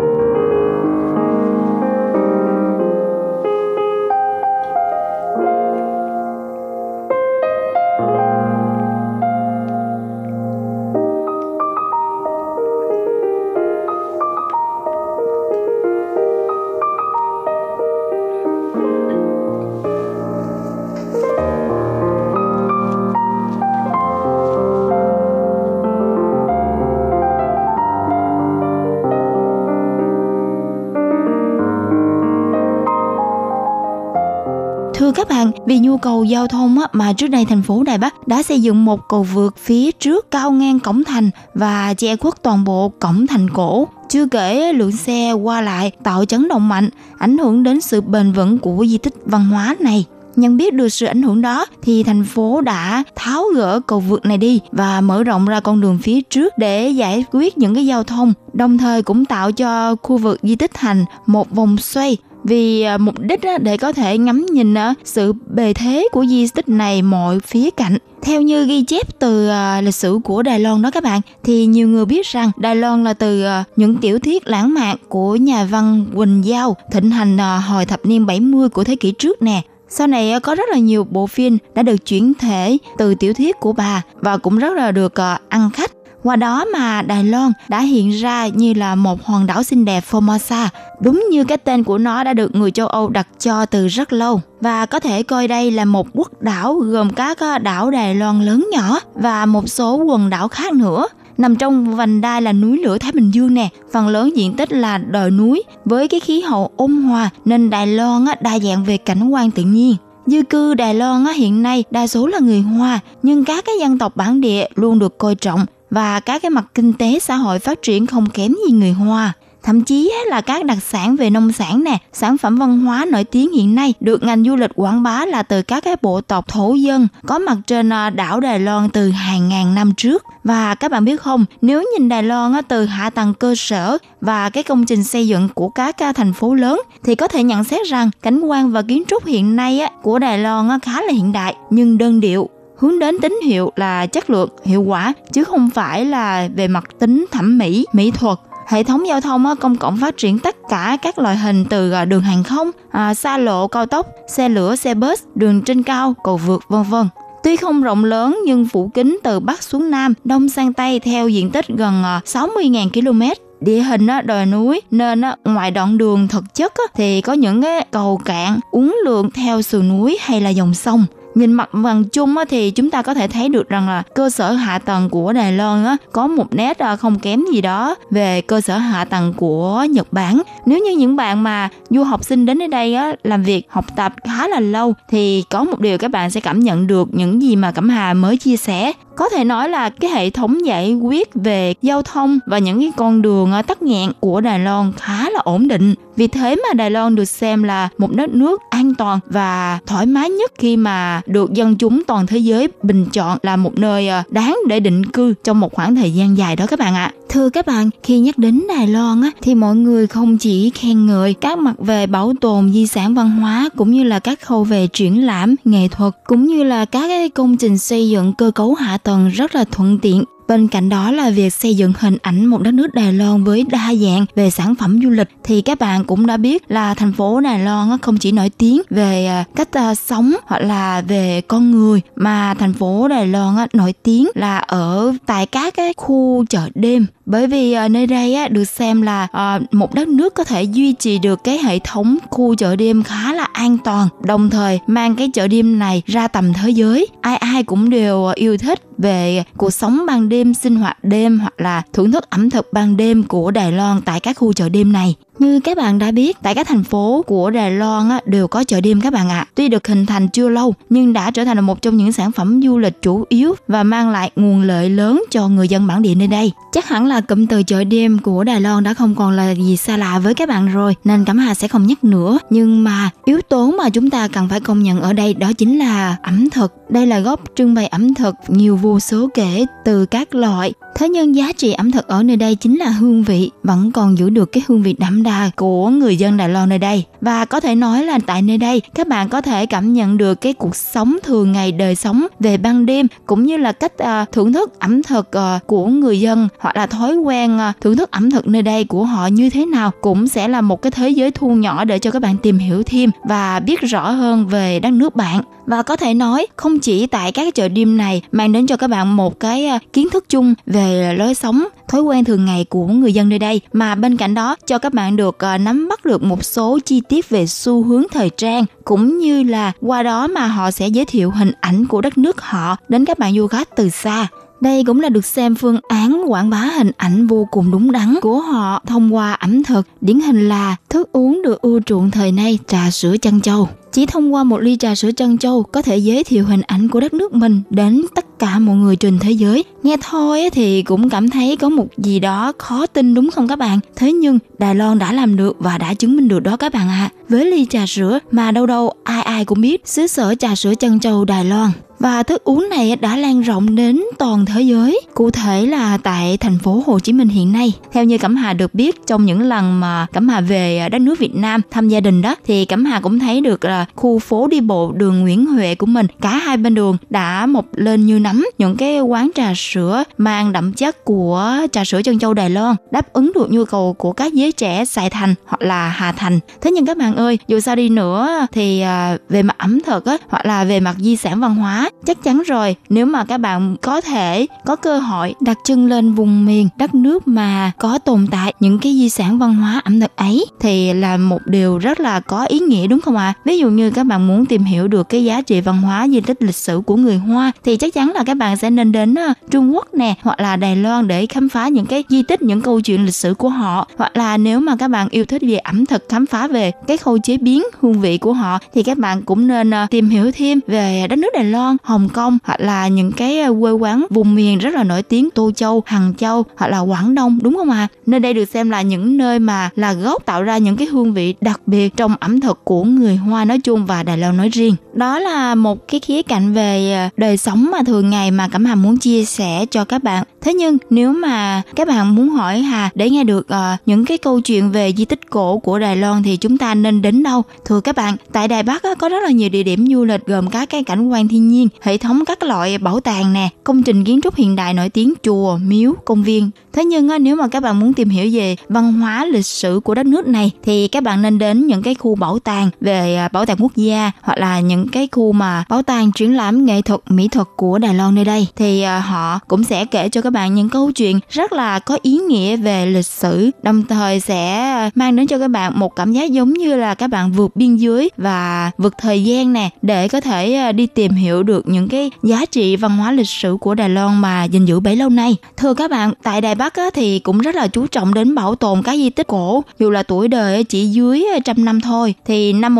Vì nhu cầu giao thông mà trước đây thành phố Đài Bắc đã xây dựng một cầu vượt phía trước cao ngang cổng thành và che khuất toàn bộ cổng thành cổ. Chưa kể lượng xe qua lại tạo chấn động mạnh, ảnh hưởng đến sự bền vững của di tích văn hóa này. Nhận biết được sự ảnh hưởng đó thì thành phố đã tháo gỡ cầu vượt này đi và mở rộng ra con đường phía trước để giải quyết những cái giao thông, đồng thời cũng tạo cho khu vực di tích thành một vòng xoay vì à, mục đích để có thể ngắm nhìn à, sự bề thế của di tích này mọi phía cạnh. Theo như ghi chép từ uh, lịch sử của Đài Loan đó các bạn thì nhiều người biết rằng Đài Loan là từ uh, những tiểu thuyết lãng mạn của nhà văn Quỳnh Giao thịnh hành uh, hồi thập niên 70 của thế kỷ trước nè. Sau này có rất là nhiều bộ phim đã được chuyển thể từ tiểu thuyết của bà và cũng rất là được ăn khách qua đó mà Đài Loan đã hiện ra như là một hòn đảo xinh đẹp Formosa, đúng như cái tên của nó đã được người châu Âu đặt cho từ rất lâu. Và có thể coi đây là một quốc đảo gồm các ờ, đảo Đài Loan lớn nhỏ và một số quần đảo khác nữa nằm trong vành đai là núi lửa Thái Bình Dương nè, phần lớn diện tích là đồi núi với cái khí hậu ôn hòa nên Đài Loan ờ, đa dạng về cảnh quan tự nhiên. Dư cư Đài Loan ờ, hiện nay đa số là người Hoa, nhưng các cái dân tộc bản địa luôn được coi trọng và các cái mặt kinh tế xã hội phát triển không kém gì người Hoa. Thậm chí là các đặc sản về nông sản nè, sản phẩm văn hóa nổi tiếng hiện nay được ngành du lịch quảng bá là từ các cái bộ tộc thổ dân có mặt trên à, đảo Đài Loan từ hàng ngàn năm trước. Và các bạn biết không, nếu nhìn Đài Loan từ hạ tầng cơ sở và cái công trình xây dựng của các à, thành phố lớn thì có thể nhận xét rằng cảnh quan và kiến trúc hiện nay của Đài Loan khá là hiện đại nhưng đơn điệu hướng đến tín hiệu là chất lượng, hiệu quả chứ không phải là về mặt tính thẩm mỹ, mỹ thuật. hệ thống giao thông công cộng phát triển tất cả các loại hình từ à, đường hàng không, à, xa lộ, cao tốc, xe lửa, xe bus, đường trên cao, cầu vượt, vân vân. Tuy không rộng lớn nhưng phủ kính từ Bắc xuống Nam, Đông sang Tây theo diện tích gần à, 60.000 km địa hình đồi núi nên ngoài đoạn đường thực chất thì có những cái cầu cạn uốn lượn theo sườn núi hay là dòng sông nhìn mặt bằng chung thì chúng ta có thể thấy được rằng là cơ sở hạ tầng của Đài Loan á, có một nét à, không kém gì đó về cơ sở hạ tầng của Nhật Bản. Nếu như những bạn mà du học sinh đến đây á, làm việc học tập khá là lâu thì có một điều các bạn sẽ cảm nhận được những gì mà Cẩm Hà mới chia sẻ có thể nói là cái hệ thống giải quyết về giao thông và những cái con đường tắc nghẽn của Đài Loan khá là ổn định. Vì thế mà Đài Loan được xem là một đất nước an toàn và thoải mái nhất khi mà được dân chúng toàn thế giới bình chọn là một nơi ờ, đáng để định cư trong một khoảng thời gian dài đó các bạn ạ. Thưa các bạn, khi nhắc đến Đài Loan á, thì mọi người không chỉ khen ngợi các mặt về bảo tồn di sản văn hóa cũng như là các khâu về triển lãm, nghệ thuật cũng như là các cái công trình xây dựng cơ cấu hạ tầng rất là thuận tiện. Bên cạnh đó là việc xây dựng hình ảnh một đất nước Đài Loan với đa dạng về sản phẩm du lịch, thì các bạn cũng đã biết là thành phố Đài Loan không chỉ nổi tiếng về à, cách à, sống hoặc là về con người, mà thành phố Đài Loan nổi tiếng là ở tại các cái khu chợ đêm bởi vì ờ, nơi đây á, được xem là ờ, một đất nước có thể duy trì được cái hệ thống khu chợ đêm khá là an toàn, đồng thời mang cái chợ đêm này ra tầm thế giới. Ai ai cũng đều ờ, yêu thích về cuộc sống ban đêm, sinh hoạt đêm hoặc là thưởng thức ẩm thực ban đêm của Đài Loan tại các khu chợ đêm này như các bạn đã biết, tại các thành phố của Đài Loan á, đều có chợ đêm các bạn ạ. À. Tuy được hình thành chưa lâu, nhưng đã trở thành một trong những sản phẩm du lịch chủ yếu và mang lại nguồn lợi lớn cho người dân bản địa nơi đây. Chắc hẳn là cụm từ chợ đêm của Đài Loan đã không còn là gì xa lạ với các bạn rồi, nên Cẩm Hà sẽ không nhắc nữa. Nhưng mà yếu tố mà chúng ta cần phải công nhận ở đây đó chính là ẩm thực. Đây là góc trưng bày ẩm thực nhiều vô số kể từ các loại Thế nhưng giá trị ẩm thực ở nơi đây chính là hương vị, vẫn còn giữ được cái hương vị đậm đà của người dân Đài Loan nơi đây. Và có thể nói là tại nơi đây, các bạn có thể cảm nhận được cái cuộc sống thường ngày đời sống về ban đêm cũng như là cách uh, thưởng thức ẩm thực uh, của người dân hoặc là thói quen uh, thưởng thức ẩm thực nơi đây của họ như thế nào cũng sẽ là một cái thế giới thu nhỏ để cho các bạn tìm hiểu thêm và biết rõ hơn về đất nước bạn và có thể nói không chỉ tại các chợ đêm này mang đến cho các bạn một cái kiến thức chung về về lối sống thói quen thường ngày của người dân nơi đây mà bên cạnh đó cho các bạn được ờ, nắm bắt được một số chi tiết về xu hướng thời trang cũng như là qua đó mà họ sẽ giới thiệu hình ảnh của đất nước họ đến các bạn du khách từ xa đây cũng là được xem phương án quảng bá hình ảnh vô cùng đúng đắn của họ thông qua ẩm thực, điển hình là thức uống được ưa chuộng thời nay trà sữa chăn châu. Chỉ thông qua một ly trà sữa chân châu có thể giới thiệu hình ảnh của đất nước mình đến tất cả mọi người trên thế giới. Nghe thôi thì cũng cảm thấy có một gì đó khó tin đúng không các bạn? Thế nhưng Đài Loan đã làm được và đã chứng minh được đó các bạn ạ. À. Với ly trà sữa mà đâu đâu ai ai cũng biết, xứ sở trà sữa chân châu Đài Loan và thức uống này đã lan rộng đến toàn thế giới, cụ thể là tại thành phố Hồ Chí Minh hiện nay theo như Cẩm Hà được biết, trong những lần mà Cẩm Hà về đất nước Việt Nam thăm gia đình đó, thì Cẩm Hà cũng thấy được là khu phố đi bộ đường Nguyễn Huệ của mình. Cả hai bên đường đã mọc lên như nấm. Những cái quán trà sữa mang đậm chất của trà sữa chân châu Đài Loan đáp ứng được nhu cầu của các giới trẻ Sài Thành hoặc là Hà Thành. Thế nhưng các bạn ơi, dù sao đi nữa thì à, về mặt ẩm thực á, hoặc là về mặt di sản văn hóa, chắc chắn rồi. Nếu mà các bạn có thể có cơ hội đặt chân lên vùng miền đất nước mà có tồn tại những cái di sản văn hóa ẩm thực ấy thì là một điều rất là có ý nghĩa, đúng không ạ? À? ví dụ như các bạn muốn tìm hiểu được cái giá trị văn hóa di tích lịch sử của người hoa, thì chắc chắn là các bạn sẽ nên đến à, trung quốc nè, hoặc là đài loan để khám phá những cái di tích, những câu chuyện lịch sử của họ hoặc là nếu mà các bạn yêu thích về ẩm thực, khám phá về cái khâu chế biến, hương vị của họ, thì các bạn cũng nên à, tìm hiểu thêm về đất nước đài loan, hồng kông, hoặc là những cái à, quê quán vùng miền rất là nổi tiếng, tô châu hằng châu, hoặc là quảng đông, đúng không ạ à? nơi đây được xem là những nơi mà là gốc, tạo ra những cái hương vị đặc biệt trong ẩm thực của người hoa nói nói chung và Đài Loan nói riêng. Đó là một cái khía cạnh về ờ, đời sống mà thường ngày mà Cẩm Hà muốn chia sẻ cho các bạn. Thế nhưng nếu mà các bạn muốn hỏi Hà để nghe được uh, những cái câu chuyện về di tích cổ của Đài Loan thì chúng ta nên đến đâu? Thưa các bạn, tại Đài Bắc á, có rất là nhiều địa điểm du lịch gồm các cái cảnh quan thiên nhiên, hệ thống các loại bảo tàng nè, công trình kiến trúc hiện đại nổi tiếng chùa, miếu, công viên. Thế nhưng á, nếu mà các bạn muốn tìm hiểu về văn hóa lịch sử của đất nước này thì các bạn nên đến những cái khu bảo tàng về ờ, bảo bảo tàng quốc gia hoặc là những cái khu mà bảo tàng triển lãm nghệ thuật mỹ thuật của Đài Loan nơi đây thì ờ, họ cũng sẽ kể cho các bạn những câu chuyện rất là có ý nghĩa về lịch sử đồng thời sẽ mang đến cho các bạn một cảm giác giống như là các bạn vượt biên giới và vượt thời gian nè để có thể ờ, đi tìm hiểu được những cái giá trị văn hóa lịch sử của Đài Loan mà gìn giữ bấy lâu nay. Thưa các bạn, tại Đài Bắc á, thì cũng rất là chú trọng đến bảo tồn các di tích cổ dù là tuổi đời chỉ dưới ờ, trăm năm thôi thì năm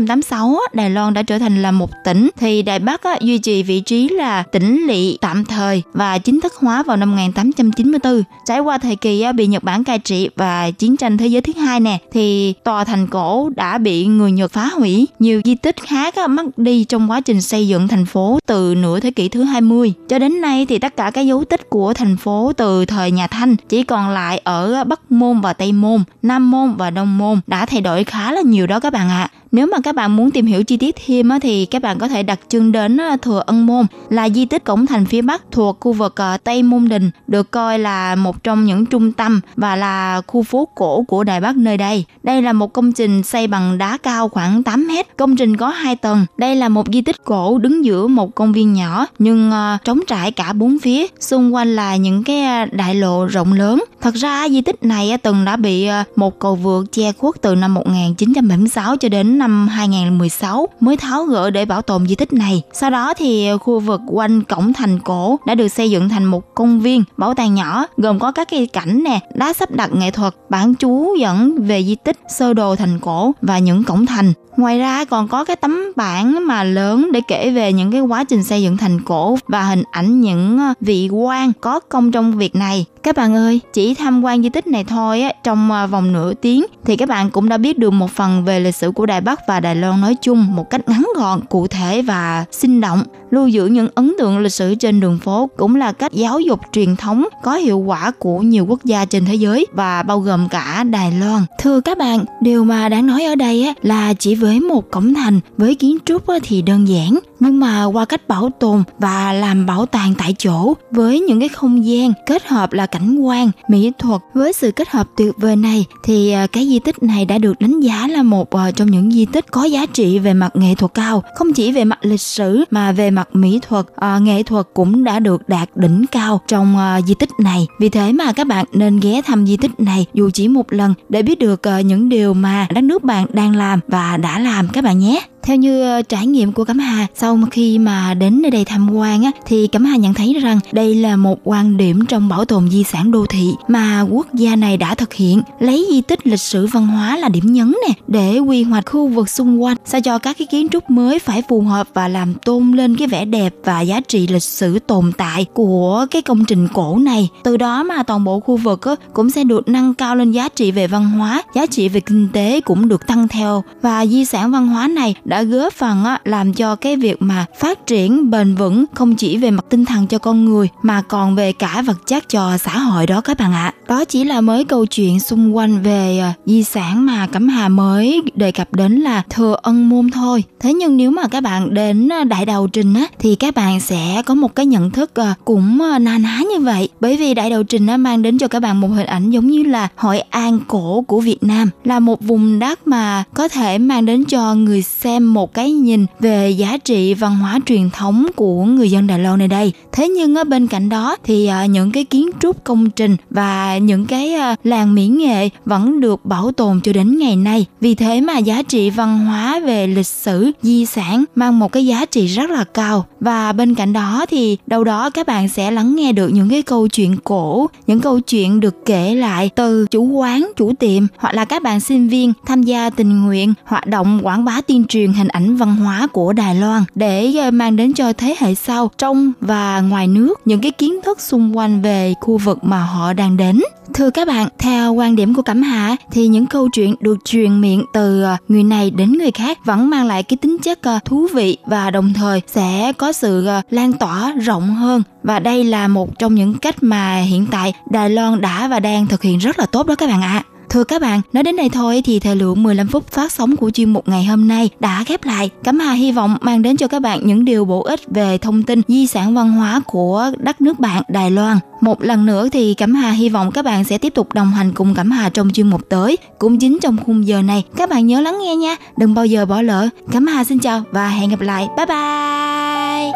1886 Đài Loan đã trở thành là một tỉnh thì Đài Bắc duy trì vị trí là tỉnh lỵ tạm thời và chính thức hóa vào năm 1894 trải qua thời kỳ bị Nhật Bản cai trị và chiến tranh thế giới thứ hai nè, thì tòa thành cổ đã bị người Nhật phá hủy nhiều di tích khác mất đi trong quá trình xây dựng thành phố từ nửa thế kỷ thứ 20 cho đến nay thì tất cả các dấu tích của thành phố từ thời nhà Thanh chỉ còn lại ở Bắc Môn và Tây Môn, Nam Môn và Đông Môn đã thay đổi khá là nhiều đó các bạn ạ. À. Nếu mà các các bạn muốn tìm hiểu chi tiết thêm thì các bạn có thể đặt chân đến Thừa Ân Môn là di tích cổng thành phía Bắc thuộc khu vực ờ, Tây Môn Đình, được coi là một trong những trung tâm và là khu phố cổ của Đài Bắc nơi đây. Đây là một công trình xây bằng đá cao khoảng 8 mét, công trình có 2 tầng. Đây là một di tích cổ đứng giữa một công viên nhỏ nhưng ờ, trống trải cả bốn phía, xung quanh là những cái ờ, đại lộ rộng lớn. Thật ra di tích này từng đã bị một cầu vượt che khuất từ năm 1976 cho đến năm 2016 mới tháo gỡ để bảo tồn di tích này. Sau đó thì khu vực quanh cổng thành cổ đã được xây dựng thành một công viên bảo tàng nhỏ gồm có các cây cảnh nè, đá sắp đặt nghệ thuật, bản chú dẫn về di tích, sơ đồ thành cổ và những cổng thành. Ngoài ra còn có cái tấm bảng mà lớn để kể về những cái quá trình xây dựng thành cổ và hình ảnh những ờ, vị quan có công trong việc này. Các bạn ơi, chỉ tham quan di tích này thôi á, trong ờ, vòng nửa tiếng thì các bạn cũng đã biết được một phần về lịch sử của Đài Bắc và Đài Loan nói chung một cách ngắn gọn, cụ thể và sinh động. Lưu giữ những ấn tượng lịch sử trên đường phố cũng là cách giáo dục truyền thống có hiệu quả của nhiều quốc gia trên thế giới và bao gồm cả Đài Loan. Thưa các bạn, điều mà đáng nói ở đây á, là chỉ với một cổng thành với kiến trúc thì đơn giản nhưng mà qua cách bảo tồn và làm bảo tàng tại chỗ với những cái không gian kết hợp là cảnh quan mỹ thuật với sự kết hợp tuyệt vời này thì à, cái di tích này đã được đánh giá là một à, trong những di tích có giá trị về mặt nghệ thuật cao. Không chỉ về mặt lịch sử mà về mặt mỹ thuật à, nghệ thuật cũng đã được đạt đỉnh cao trong à, di tích này. Vì thế mà các bạn nên ghé thăm di tích này dù chỉ một lần để biết được những điều mà đất nước bạn đang làm và đã làm các bạn nhé theo như ờ, trải nghiệm của Cẩm Hà sau khi mà đến nơi đây tham quan á, thì Cẩm Hà nhận thấy rằng đây là một quan điểm trong bảo tồn di sản đô thị mà quốc gia này đã thực hiện lấy di tích lịch sử văn hóa là điểm nhấn nè để quy hoạch khu vực xung quanh sao cho các cái kiến trúc mới phải phù hợp và làm tôn lên cái vẻ đẹp và giá trị lịch sử tồn tại của cái công trình cổ này. Từ đó mà toàn bộ khu vực á, cũng sẽ được nâng cao lên giá trị về văn hóa giá trị về kinh tế cũng được tăng theo. Và di sản văn hóa này đã góp phần á, làm cho cái việc mà phát triển bền vững không chỉ về mặt tinh thần cho con người mà còn về cả vật chất cho xã hội đó các bạn ạ. Đó chỉ là mới câu chuyện xung quanh về ờ, di sản mà Cẩm Hà mới đề cập đến là thừa ân môn thôi. Thế nhưng nếu mà các bạn đến ờ, đại đầu trình á thì các bạn sẽ có một cái nhận thức ờ, cũng na ná như vậy. Bởi vì đại đầu trình nó mang đến cho các bạn một hình ảnh giống như là Hội An cổ của Việt Nam là một vùng đất mà có thể mang đến cho người xem một cái nhìn về giá trị văn hóa truyền thống của người dân Đài Loan nơi đây. Thế nhưng ở bên cạnh đó thì à, những cái kiến trúc công trình và những cái à, làng mỹ nghệ vẫn được bảo tồn cho đến ngày nay. Vì thế mà giá trị văn hóa về lịch sử, di sản mang một cái giá trị rất là cao và bên cạnh đó thì đâu đó các bạn sẽ lắng nghe được những cái câu chuyện cổ, những câu chuyện được kể lại từ chủ quán, chủ tiệm hoặc là các bạn sinh viên tham gia tình nguyện hoạt động quảng bá tuyên truyền hình ảnh văn hóa của Đài Loan để ờ, mang đến cho thế hệ sau trong và ngoài nước những cái kiến thức xung quanh về khu vực mà họ đang đến. Thưa các bạn, theo quan điểm của Cẩm Hạ thì những câu chuyện được truyền miệng từ ờ, người này đến người khác vẫn mang lại cái tính chất ờ, thú vị và đồng thời sẽ có sự lan tỏa rộng hơn và đây là một trong những cách mà hiện tại Đài Loan đã và đang thực hiện rất là tốt đó các bạn ạ. À. Thưa các bạn, nói đến đây thôi thì thời lượng 15 phút phát sóng của chuyên mục ngày hôm nay đã khép lại. Cẩm Hà hy vọng mang đến cho các bạn những điều bổ ích về thông tin di sản văn hóa của đất nước bạn Đài Loan. Một lần nữa thì Cẩm Hà hy vọng các bạn sẽ tiếp tục đồng hành cùng Cẩm Hà trong chuyên mục tới. Cũng chính trong khung giờ này, các bạn nhớ lắng nghe nha, đừng bao giờ bỏ lỡ. Cẩm Hà xin chào và hẹn gặp lại. Bye bye!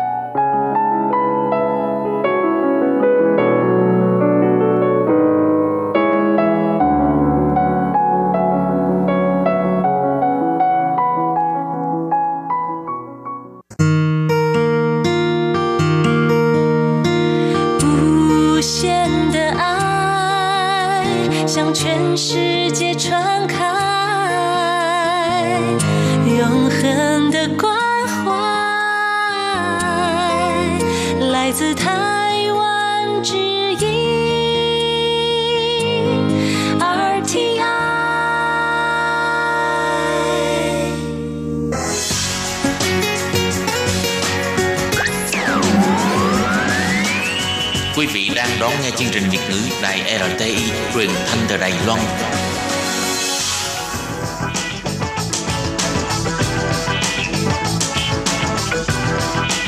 Nghe chương trình Việt ngữ Đài RTI truyền thanh từ Đài Loan.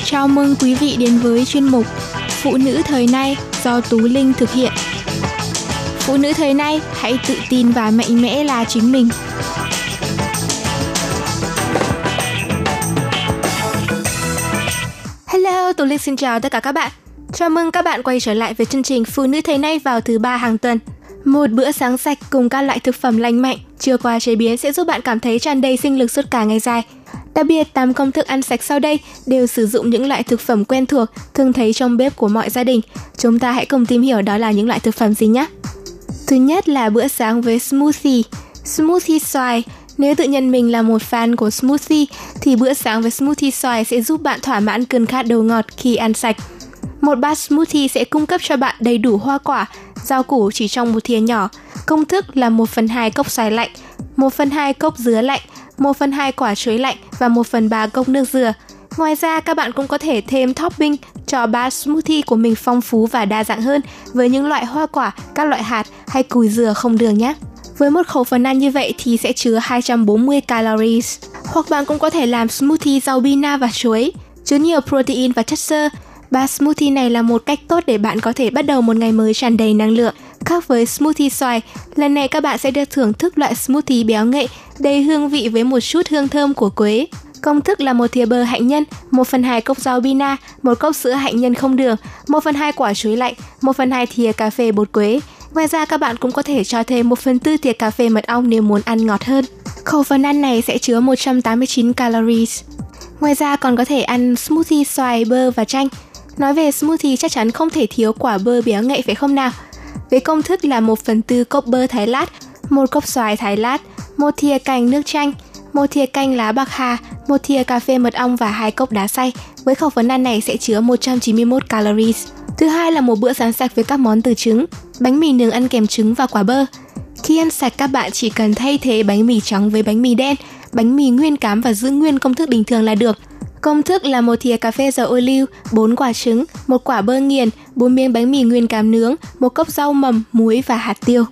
Chào mừng quý vị đến với chuyên mục Phụ nữ thời nay do Tú Linh thực hiện. Phụ nữ thời nay hãy tự tin và mạnh mẽ là chính mình. Hello, Tú Linh xin chào tất cả các bạn. Chào mừng các bạn quay trở lại với chương trình Phụ nữ Thế nay vào thứ ba hàng tuần. Một bữa sáng sạch cùng các loại thực phẩm lành mạnh, chưa qua chế biến sẽ giúp bạn cảm thấy tràn đầy sinh lực suốt cả ngày dài. Đặc biệt, 8 công thức ăn sạch sau đây đều sử dụng những loại thực phẩm quen thuộc, thường thấy trong bếp của mọi gia đình. Chúng ta hãy cùng tìm hiểu đó là những loại thực phẩm gì nhé. Thứ nhất là bữa sáng với smoothie. Smoothie xoài nếu tự nhận mình là một fan của smoothie thì bữa sáng với smoothie xoài sẽ giúp bạn thỏa mãn cơn khát đồ ngọt khi ăn sạch. Một bát smoothie sẽ cung cấp cho bạn đầy đủ hoa quả, rau củ chỉ trong một thìa nhỏ. Công thức là 1 phần 2 cốc xoài lạnh, 1 phần 2 cốc dứa lạnh, 1 phần 2 quả chuối lạnh và 1 phần 3 cốc nước dừa. Ngoài ra, các bạn cũng có thể thêm topping cho bát smoothie của mình phong phú và đa dạng hơn với những loại hoa quả, các loại hạt hay cùi dừa không đường nhé. Với một khẩu phần ăn như vậy thì sẽ chứa 240 calories. Hoặc bạn cũng có thể làm smoothie rau bina và chuối, chứa nhiều protein và chất xơ, Ba smoothie này là một cách tốt để bạn có thể bắt đầu một ngày mới tràn đầy năng lượng. Khác với smoothie xoài, lần này các bạn sẽ được thưởng thức loại smoothie béo ngậy, đầy hương vị với một chút hương thơm của quế. Công thức là một thìa bơ hạnh nhân, 1 phần 2 cốc rau bina, một cốc sữa hạnh nhân không đường, 1 phần 2 quả chuối lạnh, 1 phần 2 thìa cà phê bột quế. Ngoài ra các bạn cũng có thể cho thêm 1 phần 4 thìa cà phê mật ong nếu muốn ăn ngọt hơn. Khẩu phần ăn này sẽ chứa 189 calories. Ngoài ra còn có thể ăn smoothie xoài, bơ và chanh. Nói về smoothie chắc chắn không thể thiếu quả bơ béo ngậy phải không nào? Với công thức là 1 phần tư cốc bơ thái lát, một cốc xoài thái lát, một thìa canh nước chanh, một thìa canh lá bạc hà, một thìa cà phê mật ong và hai cốc đá xay. Với khẩu phần ăn này sẽ chứa 191 calories. Thứ hai là một bữa sáng sạch với các món từ trứng, bánh mì nướng ăn kèm trứng và quả bơ. Khi ăn sạch các bạn chỉ cần thay thế bánh mì trắng với bánh mì đen, bánh mì nguyên cám và giữ nguyên công thức bình thường là được. Công thức là một thìa cà phê dầu ô liu, 4 quả trứng, một quả bơ nghiền, 4 miếng bánh mì nguyên cám nướng, một cốc rau mầm, muối và hạt tiêu.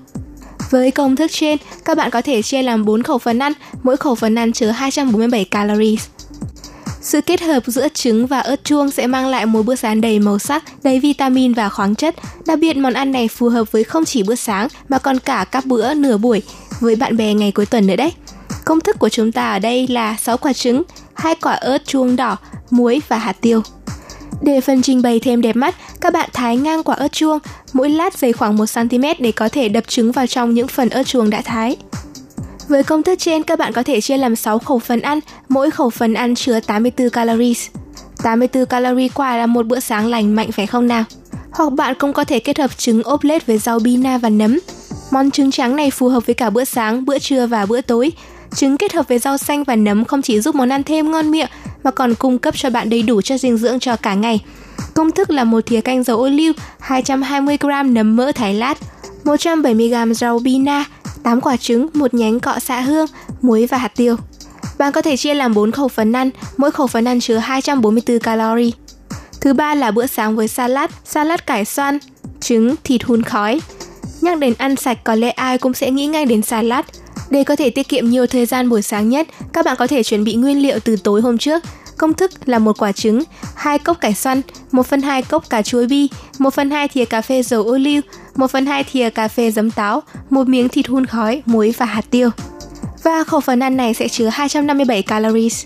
Với công thức trên, các bạn có thể chia làm 4 khẩu phần ăn, mỗi khẩu phần ăn chứa 247 calories. Sự kết hợp giữa trứng và ớt chuông sẽ mang lại một bữa sáng đầy màu sắc, đầy vitamin và khoáng chất. Đặc biệt món ăn này phù hợp với không chỉ bữa sáng mà còn cả các bữa nửa buổi với bạn bè ngày cuối tuần nữa đấy. Công thức của chúng ta ở đây là 6 quả trứng, hai quả ớt chuông đỏ, muối và hạt tiêu. Để phần trình bày thêm đẹp mắt, các bạn thái ngang quả ớt chuông, mỗi lát dày khoảng 1cm để có thể đập trứng vào trong những phần ớt chuông đã thái. Với công thức trên, các bạn có thể chia làm 6 khẩu phần ăn, mỗi khẩu phần ăn chứa 84 calories. 84 calorie quả là một bữa sáng lành mạnh phải không nào? Hoặc bạn cũng có thể kết hợp trứng ốp lết với rau bina và nấm. Món trứng trắng này phù hợp với cả bữa sáng, bữa trưa và bữa tối. Trứng kết hợp với rau xanh và nấm không chỉ giúp món ăn thêm ngon miệng mà còn cung cấp cho bạn đầy đủ chất dinh dưỡng cho cả ngày. Công thức là một thìa canh dầu ô liu, 220g nấm mỡ thái lát, 170g rau bina, 8 quả trứng, một nhánh cọ xạ hương, muối và hạt tiêu. Bạn có thể chia làm 4 khẩu phần ăn, mỗi khẩu phần ăn chứa 244 calorie. Thứ ba là bữa sáng với salad, salad cải xoăn, trứng, thịt hun khói. Nhắc đến ăn sạch có lẽ ai cũng sẽ nghĩ ngay đến salad. Để có thể tiết kiệm nhiều thời gian buổi sáng nhất, các bạn có thể chuẩn bị nguyên liệu từ tối hôm trước. Công thức là một quả trứng, 2 cốc cải xoăn, 1 phần 2 cốc cà chuối bi, 1 phần 2 thìa cà phê dầu ô liu, 1 phần 2 thìa cà phê giấm táo, một miếng thịt hun khói, muối và hạt tiêu. Và khẩu phần ăn này sẽ chứa 257 calories.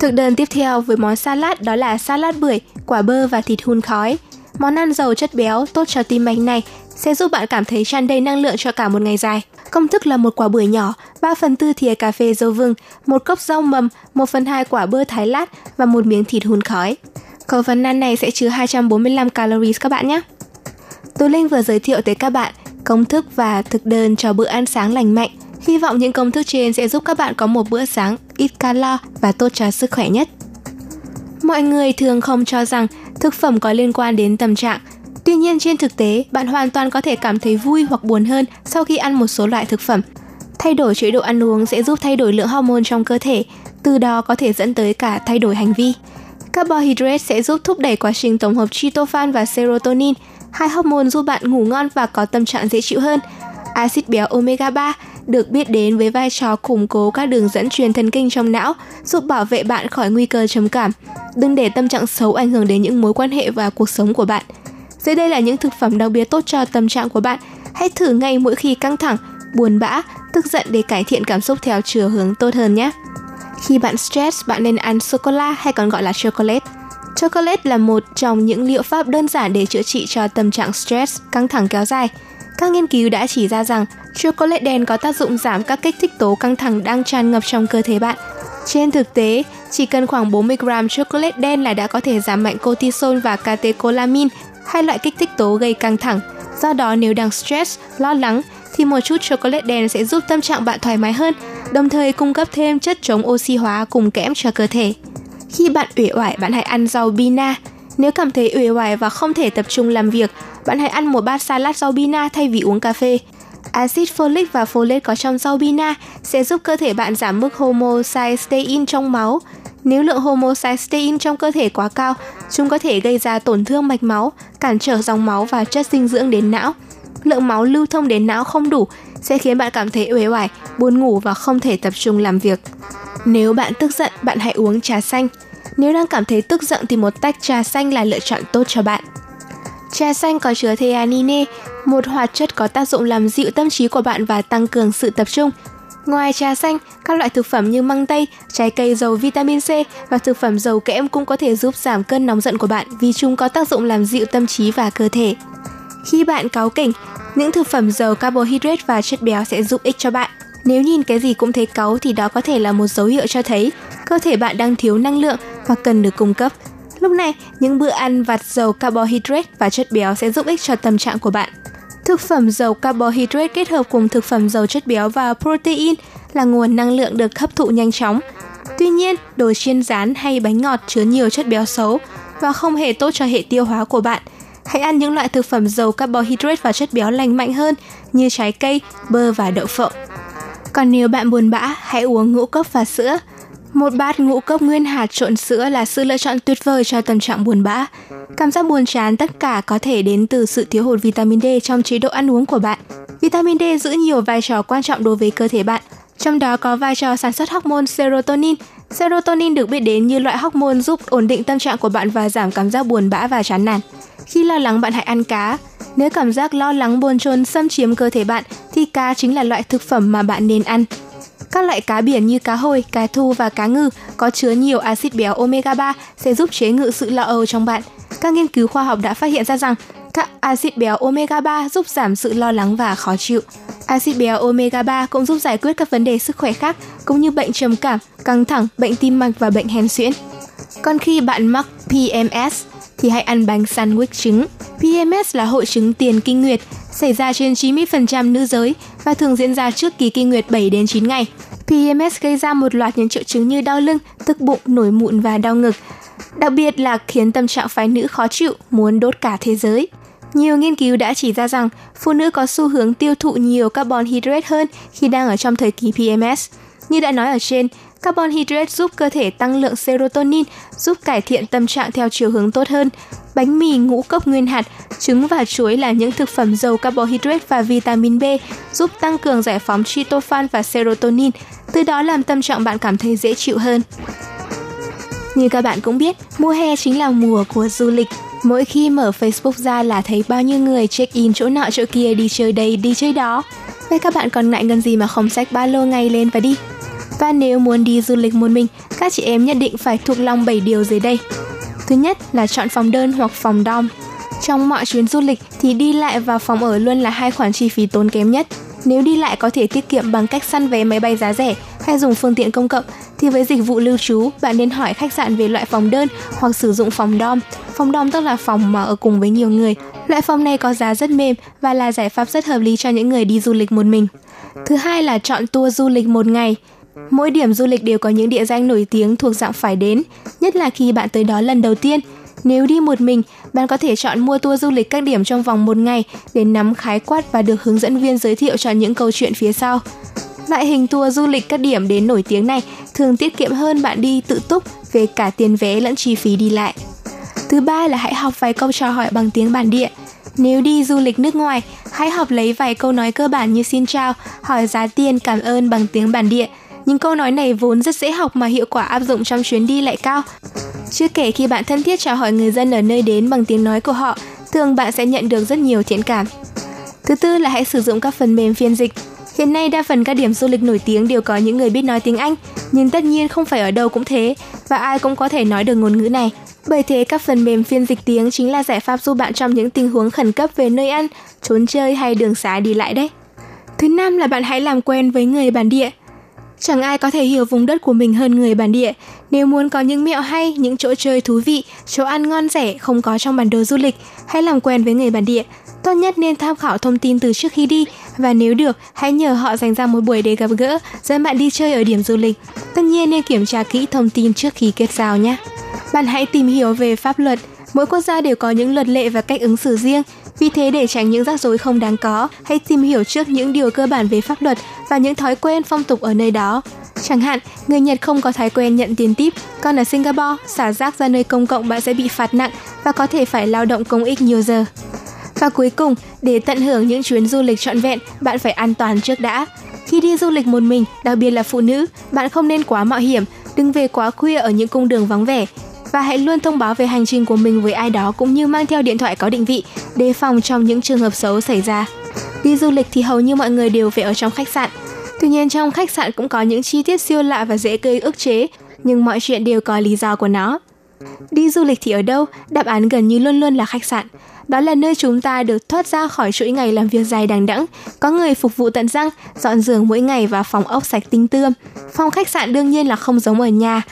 Thực đơn tiếp theo với món salad đó là salad bưởi, quả bơ và thịt hun khói. Món ăn giàu chất béo tốt cho tim mạch này sẽ giúp bạn cảm thấy tràn đầy năng lượng cho cả một ngày dài. Công thức là một quả bưởi nhỏ, 3 phần tư thìa cà phê dâu vừng, một cốc rau mầm, 1 phần 2 quả bơ thái lát và một miếng thịt hun khói. Khẩu phần ăn này sẽ chứa 245 calories các bạn nhé. Tú Linh vừa giới thiệu tới các bạn công thức và thực đơn cho bữa ăn sáng lành mạnh. Hy vọng những công thức trên sẽ giúp các bạn có một bữa sáng ít calo và tốt cho sức khỏe nhất. Mọi người thường không cho rằng thực phẩm có liên quan đến tâm trạng. Tuy nhiên trên thực tế, bạn hoàn toàn có thể cảm thấy vui hoặc buồn hơn sau khi ăn một số loại thực phẩm. Thay đổi chế độ ăn uống sẽ giúp thay đổi lượng hormone trong cơ thể, từ đó có thể dẫn tới cả thay đổi hành vi. Carbohydrate sẽ giúp thúc đẩy quá trình tổng hợp tryptophan và serotonin, hai hormone giúp bạn ngủ ngon và có tâm trạng dễ chịu hơn. Axit béo omega 3 được biết đến với vai trò củng cố các đường dẫn truyền thần kinh trong não, giúp bảo vệ bạn khỏi nguy cơ trầm cảm. Đừng để tâm trạng xấu ảnh hưởng đến những mối quan hệ và cuộc sống của bạn. Dưới đây là những thực phẩm đặc biệt tốt cho tâm trạng của bạn. Hãy thử ngay mỗi khi căng thẳng, buồn bã, tức giận để cải thiện cảm xúc theo chiều hướng tốt hơn nhé. Khi bạn stress, bạn nên ăn sô-cô-la hay còn gọi là chocolate. Chocolate là một trong những liệu pháp đơn giản để chữa trị cho tâm trạng stress, căng thẳng kéo dài. Các nghiên cứu đã chỉ ra rằng chocolate đen có tác dụng giảm các kích thích tố căng thẳng đang tràn ngập trong cơ thể bạn. Trên thực tế, chỉ cần khoảng 40 gram chocolate đen là đã có thể giảm mạnh cortisol và catecholamine, hai loại kích thích tố gây căng thẳng. Do đó nếu đang stress, lo lắng thì một chút chocolate đen sẽ giúp tâm trạng bạn thoải mái hơn, đồng thời cung cấp thêm chất chống oxy hóa cùng kẽm cho cơ thể. Khi bạn uể oải, bạn hãy ăn rau bina. Nếu cảm thấy uể oải và không thể tập trung làm việc, bạn hãy ăn một bát salad rau bina thay vì uống cà phê. Acid folic và folate có trong rau bina sẽ giúp cơ thể bạn giảm mức homocysteine trong máu. Nếu lượng homocysteine trong cơ thể quá cao, chúng có thể gây ra tổn thương mạch máu, cản trở dòng máu và chất dinh dưỡng đến não. Lượng máu lưu thông đến não không đủ sẽ khiến bạn cảm thấy uể oải, buồn ngủ và không thể tập trung làm việc. Nếu bạn tức giận, bạn hãy uống trà xanh. Nếu đang cảm thấy tức giận thì một tách trà xanh là lựa chọn tốt cho bạn. Trà xanh có chứa theanine, một hoạt chất có tác dụng làm dịu tâm trí của bạn và tăng cường sự tập trung. Ngoài trà xanh, các loại thực phẩm như măng tây, trái cây giàu vitamin C và thực phẩm giàu kẽm cũng có thể giúp giảm cơn nóng giận của bạn vì chúng có tác dụng làm dịu tâm trí và cơ thể. Khi bạn cáu kỉnh, những thực phẩm giàu carbohydrate và chất béo sẽ giúp ích cho bạn. Nếu nhìn cái gì cũng thấy cáu thì đó có thể là một dấu hiệu cho thấy cơ thể bạn đang thiếu năng lượng và cần được cung cấp. Lúc này, những bữa ăn vặt giàu carbohydrate và chất béo sẽ giúp ích cho tâm trạng của bạn. Thực phẩm giàu carbohydrate kết hợp cùng thực phẩm giàu chất béo và protein là nguồn năng lượng được hấp thụ nhanh chóng. Tuy nhiên, đồ chiên rán hay bánh ngọt chứa nhiều chất béo xấu và không hề tốt cho hệ tiêu hóa của bạn. Hãy ăn những loại thực phẩm giàu carbohydrate và chất béo lành mạnh hơn như trái cây, bơ và đậu phộng. Còn nếu bạn buồn bã, hãy uống ngũ cốc và sữa. Một bát ngũ cốc nguyên hạt trộn sữa là sự lựa chọn tuyệt vời cho tâm trạng buồn bã. Cảm giác buồn chán tất cả có thể đến từ sự thiếu hụt vitamin D trong chế độ ăn uống của bạn. Vitamin D giữ nhiều vai trò quan trọng đối với cơ thể bạn, trong đó có vai trò sản xuất hormone serotonin. Serotonin được biết đến như loại hormone giúp ổn định tâm trạng của bạn và giảm cảm giác buồn bã và chán nản. Khi lo lắng bạn hãy ăn cá. Nếu cảm giác lo lắng bồn chồn xâm chiếm cơ thể bạn thì cá chính là loại thực phẩm mà bạn nên ăn. Các loại cá biển như cá hồi, cá thu và cá ngừ có chứa nhiều axit béo omega 3 sẽ giúp chế ngự sự lo âu trong bạn. Các nghiên cứu khoa học đã phát hiện ra rằng các axit béo omega 3 giúp giảm sự lo lắng và khó chịu. Axit béo omega 3 cũng giúp giải quyết các vấn đề sức khỏe khác cũng như bệnh trầm cảm, căng thẳng, bệnh tim mạch và bệnh hen suyễn. Còn khi bạn mắc PMS thì hãy ăn bánh sandwich trứng. PMS là hội chứng tiền kinh nguyệt, xảy ra trên 90% nữ giới và thường diễn ra trước kỳ kinh nguyệt 7 đến 9 ngày. PMS gây ra một loạt những triệu chứng như đau lưng, tức bụng, nổi mụn và đau ngực. Đặc biệt là khiến tâm trạng phái nữ khó chịu, muốn đốt cả thế giới. Nhiều nghiên cứu đã chỉ ra rằng phụ nữ có xu hướng tiêu thụ nhiều carbon hydrate hơn khi đang ở trong thời kỳ PMS. Như đã nói ở trên, carbon hydrate giúp cơ thể tăng lượng serotonin, giúp cải thiện tâm trạng theo chiều hướng tốt hơn. Bánh mì ngũ cốc nguyên hạt, trứng và chuối là những thực phẩm giàu carbohydrate và vitamin B, giúp tăng cường giải phóng tryptophan và serotonin, từ đó làm tâm trạng bạn cảm thấy dễ chịu hơn. Như các bạn cũng biết, mùa hè chính là mùa của du lịch. Mỗi khi mở Facebook ra là thấy bao nhiêu người check-in chỗ nọ chỗ kia đi chơi đây đi chơi đó. Vậy các bạn còn ngại ngần gì mà không xách ba lô ngay lên và đi? Và nếu muốn đi du lịch một mình, các chị em nhất định phải thuộc lòng 7 điều dưới đây. Thứ nhất là chọn phòng đơn hoặc phòng dom. Trong mọi chuyến du lịch thì đi lại và phòng ở luôn là hai khoản chi phí tốn kém nhất. Nếu đi lại có thể tiết kiệm bằng cách săn vé máy bay giá rẻ hay dùng phương tiện công cộng thì với dịch vụ lưu trú, bạn nên hỏi khách sạn về loại phòng đơn hoặc sử dụng phòng dom. Phòng dom tức là phòng mà ở cùng với nhiều người. Loại phòng này có giá rất mềm và là giải pháp rất hợp lý cho những người đi du lịch một mình. Thứ hai là chọn tour du lịch một ngày. Mỗi điểm du lịch đều có những địa danh nổi tiếng thuộc dạng phải đến, nhất là khi bạn tới đó lần đầu tiên. Nếu đi một mình, bạn có thể chọn mua tour du lịch các điểm trong vòng một ngày để nắm khái quát và được hướng dẫn viên giới thiệu cho những câu chuyện phía sau. Loại hình tour du lịch các điểm đến nổi tiếng này thường tiết kiệm hơn bạn đi tự túc về cả tiền vé lẫn chi phí đi lại. Thứ ba là hãy học vài câu chào hỏi bằng tiếng bản địa. Nếu đi du lịch nước ngoài, hãy học lấy vài câu nói cơ bản như xin chào, hỏi giá tiền, cảm ơn bằng tiếng bản địa. Những câu nói này vốn rất dễ học mà hiệu quả áp dụng trong chuyến đi lại cao. Chưa kể khi bạn thân thiết chào hỏi người dân ở nơi đến bằng tiếng nói của họ, thường bạn sẽ nhận được rất nhiều thiện cảm. Thứ tư là hãy sử dụng các phần mềm phiên dịch. Hiện nay đa phần các điểm du lịch nổi tiếng đều có những người biết nói tiếng Anh, nhưng tất nhiên không phải ở đâu cũng thế và ai cũng có thể nói được ngôn ngữ này. Bởi thế các phần mềm phiên dịch tiếng chính là giải pháp giúp bạn trong những tình huống khẩn cấp về nơi ăn, trốn chơi hay đường xá đi lại đấy. Thứ năm là bạn hãy làm quen với người bản địa. Chẳng ai có thể hiểu vùng đất của mình hơn người bản địa. Nếu muốn có những mẹo hay, những chỗ chơi thú vị, chỗ ăn ngon rẻ không có trong bản đồ du lịch, hãy làm quen với người bản địa. Tốt nhất nên tham khảo thông tin từ trước khi đi và nếu được, hãy nhờ họ dành ra một buổi để gặp gỡ, dẫn bạn đi chơi ở điểm du lịch. Tất nhiên nên kiểm tra kỹ thông tin trước khi kết giao nhé. Bạn hãy tìm hiểu về pháp luật. Mỗi quốc gia đều có những luật lệ và cách ứng xử riêng. Vì thế để tránh những rắc rối không đáng có, hãy tìm hiểu trước những điều cơ bản về pháp luật và những thói quen phong tục ở nơi đó. Chẳng hạn, người Nhật không có thói quen nhận tiền tip, còn ở Singapore, xả rác ra nơi công cộng bạn sẽ bị phạt nặng và có thể phải lao động công ích nhiều giờ. Và cuối cùng, để tận hưởng những chuyến du lịch trọn vẹn, bạn phải an toàn trước đã. Khi đi du lịch một mình, đặc biệt là phụ nữ, bạn không nên quá mạo hiểm, đừng về quá khuya ở những cung đường vắng vẻ, và hãy luôn thông báo về hành trình của mình với ai đó cũng như mang theo điện thoại có định vị, đề phòng trong những trường hợp xấu xảy ra. Đi du lịch thì hầu như mọi người đều phải ở trong khách sạn. Tuy nhiên trong khách sạn cũng có những chi tiết siêu lạ và dễ gây ức chế, nhưng mọi chuyện đều có lý do của nó. Đi du lịch thì ở đâu? Đáp án gần như luôn luôn là khách sạn. Đó là nơi chúng ta được thoát ra khỏi chuỗi ngày làm việc dài đằng đẵng, có người phục vụ tận răng, dọn giường mỗi ngày và phòng ốc sạch tinh tươm. Phòng khách sạn đương nhiên là không giống ở nhà.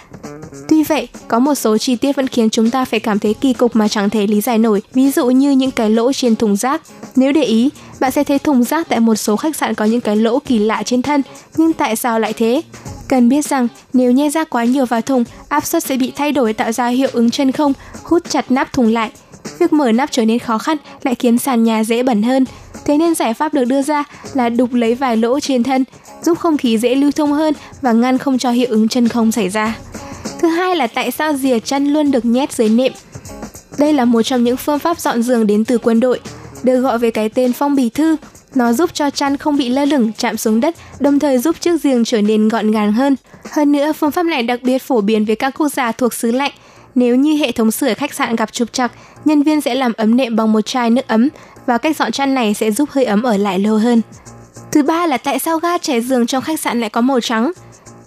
Tuy vậy, có một số chi tiết vẫn khiến chúng ta phải cảm thấy kỳ cục mà chẳng thể lý giải nổi, ví dụ như những cái lỗ trên thùng rác. Nếu để ý, bạn sẽ thấy thùng rác tại một số khách sạn có những cái lỗ kỳ lạ trên thân, nhưng tại sao lại thế? Cần biết rằng nếu nhai rác quá nhiều vào thùng, áp suất sẽ bị thay đổi tạo ra hiệu ứng chân không, hút chặt nắp thùng lại. Việc mở nắp trở nên khó khăn lại khiến sàn nhà dễ bẩn hơn. Thế nên giải pháp được đưa ra là đục lấy vài lỗ trên thân, giúp không khí dễ lưu thông hơn và ngăn không cho hiệu ứng chân không xảy ra. Thứ hai là tại sao rìa chân luôn được nhét dưới nệm. Đây là một trong những phương pháp dọn giường đến từ quân đội, được gọi với cái tên phong bì thư. Nó giúp cho chăn không bị lơ lửng chạm xuống đất, đồng thời giúp chiếc giường trở nên gọn gàng hơn. Hơn nữa, phương pháp này đặc biệt phổ biến với các quốc gia thuộc xứ lạnh. Nếu như hệ thống sưởi khách sạn gặp trục trặc, nhân viên sẽ làm ấm nệm bằng một chai nước ấm và cách dọn chăn này sẽ giúp hơi ấm ở lại lâu hơn. Thứ ba là tại sao ga trải giường trong khách sạn lại có màu trắng?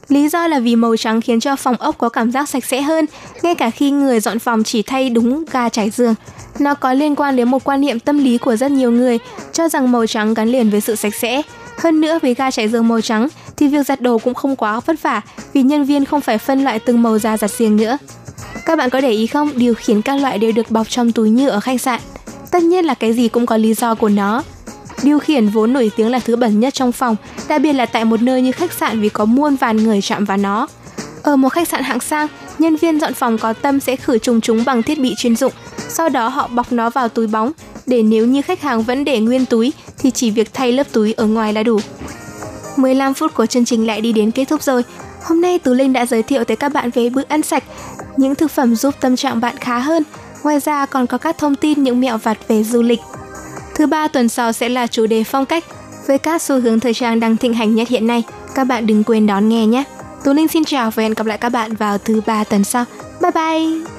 Lý do là vì màu trắng khiến cho phòng ốc có cảm giác sạch sẽ hơn, ngay cả khi người dọn phòng chỉ thay đúng ga trải giường. Nó có liên quan đến một quan niệm tâm lý của rất nhiều người, cho rằng màu trắng gắn liền với sự sạch sẽ. Hơn nữa với ga chạy giường màu trắng thì việc giặt đồ cũng không quá vất vả vì nhân viên không phải phân loại từng màu da giặt riêng nữa. Các bạn có để ý không, điều khiển các loại đều được bọc trong túi nhựa ở khách sạn. Tất nhiên là cái gì cũng có lý do của nó. Điều khiển vốn nổi tiếng là thứ bẩn nhất trong phòng, đặc biệt là tại một nơi như khách sạn vì có muôn vàn người chạm vào nó. Ở một khách sạn hạng sang, nhân viên dọn phòng có tâm sẽ khử trùng chúng bằng thiết bị chuyên dụng, sau đó họ bọc nó vào túi bóng, để nếu như khách hàng vẫn để nguyên túi thì chỉ việc thay lớp túi ở ngoài là đủ. 15 phút của chương trình lại đi đến kết thúc rồi. Hôm nay Tú Linh đã giới thiệu tới các bạn về bữa ăn sạch, những thực phẩm giúp tâm trạng bạn khá hơn. Ngoài ra còn có các thông tin những mẹo vặt về du lịch. Thứ ba tuần sau sẽ là chủ đề phong cách với các xu hướng thời trang đang thịnh hành nhất hiện nay. Các bạn đừng quên đón nghe nhé. Tú Linh xin chào và hẹn gặp lại các bạn vào thứ ba tuần sau. Bye bye!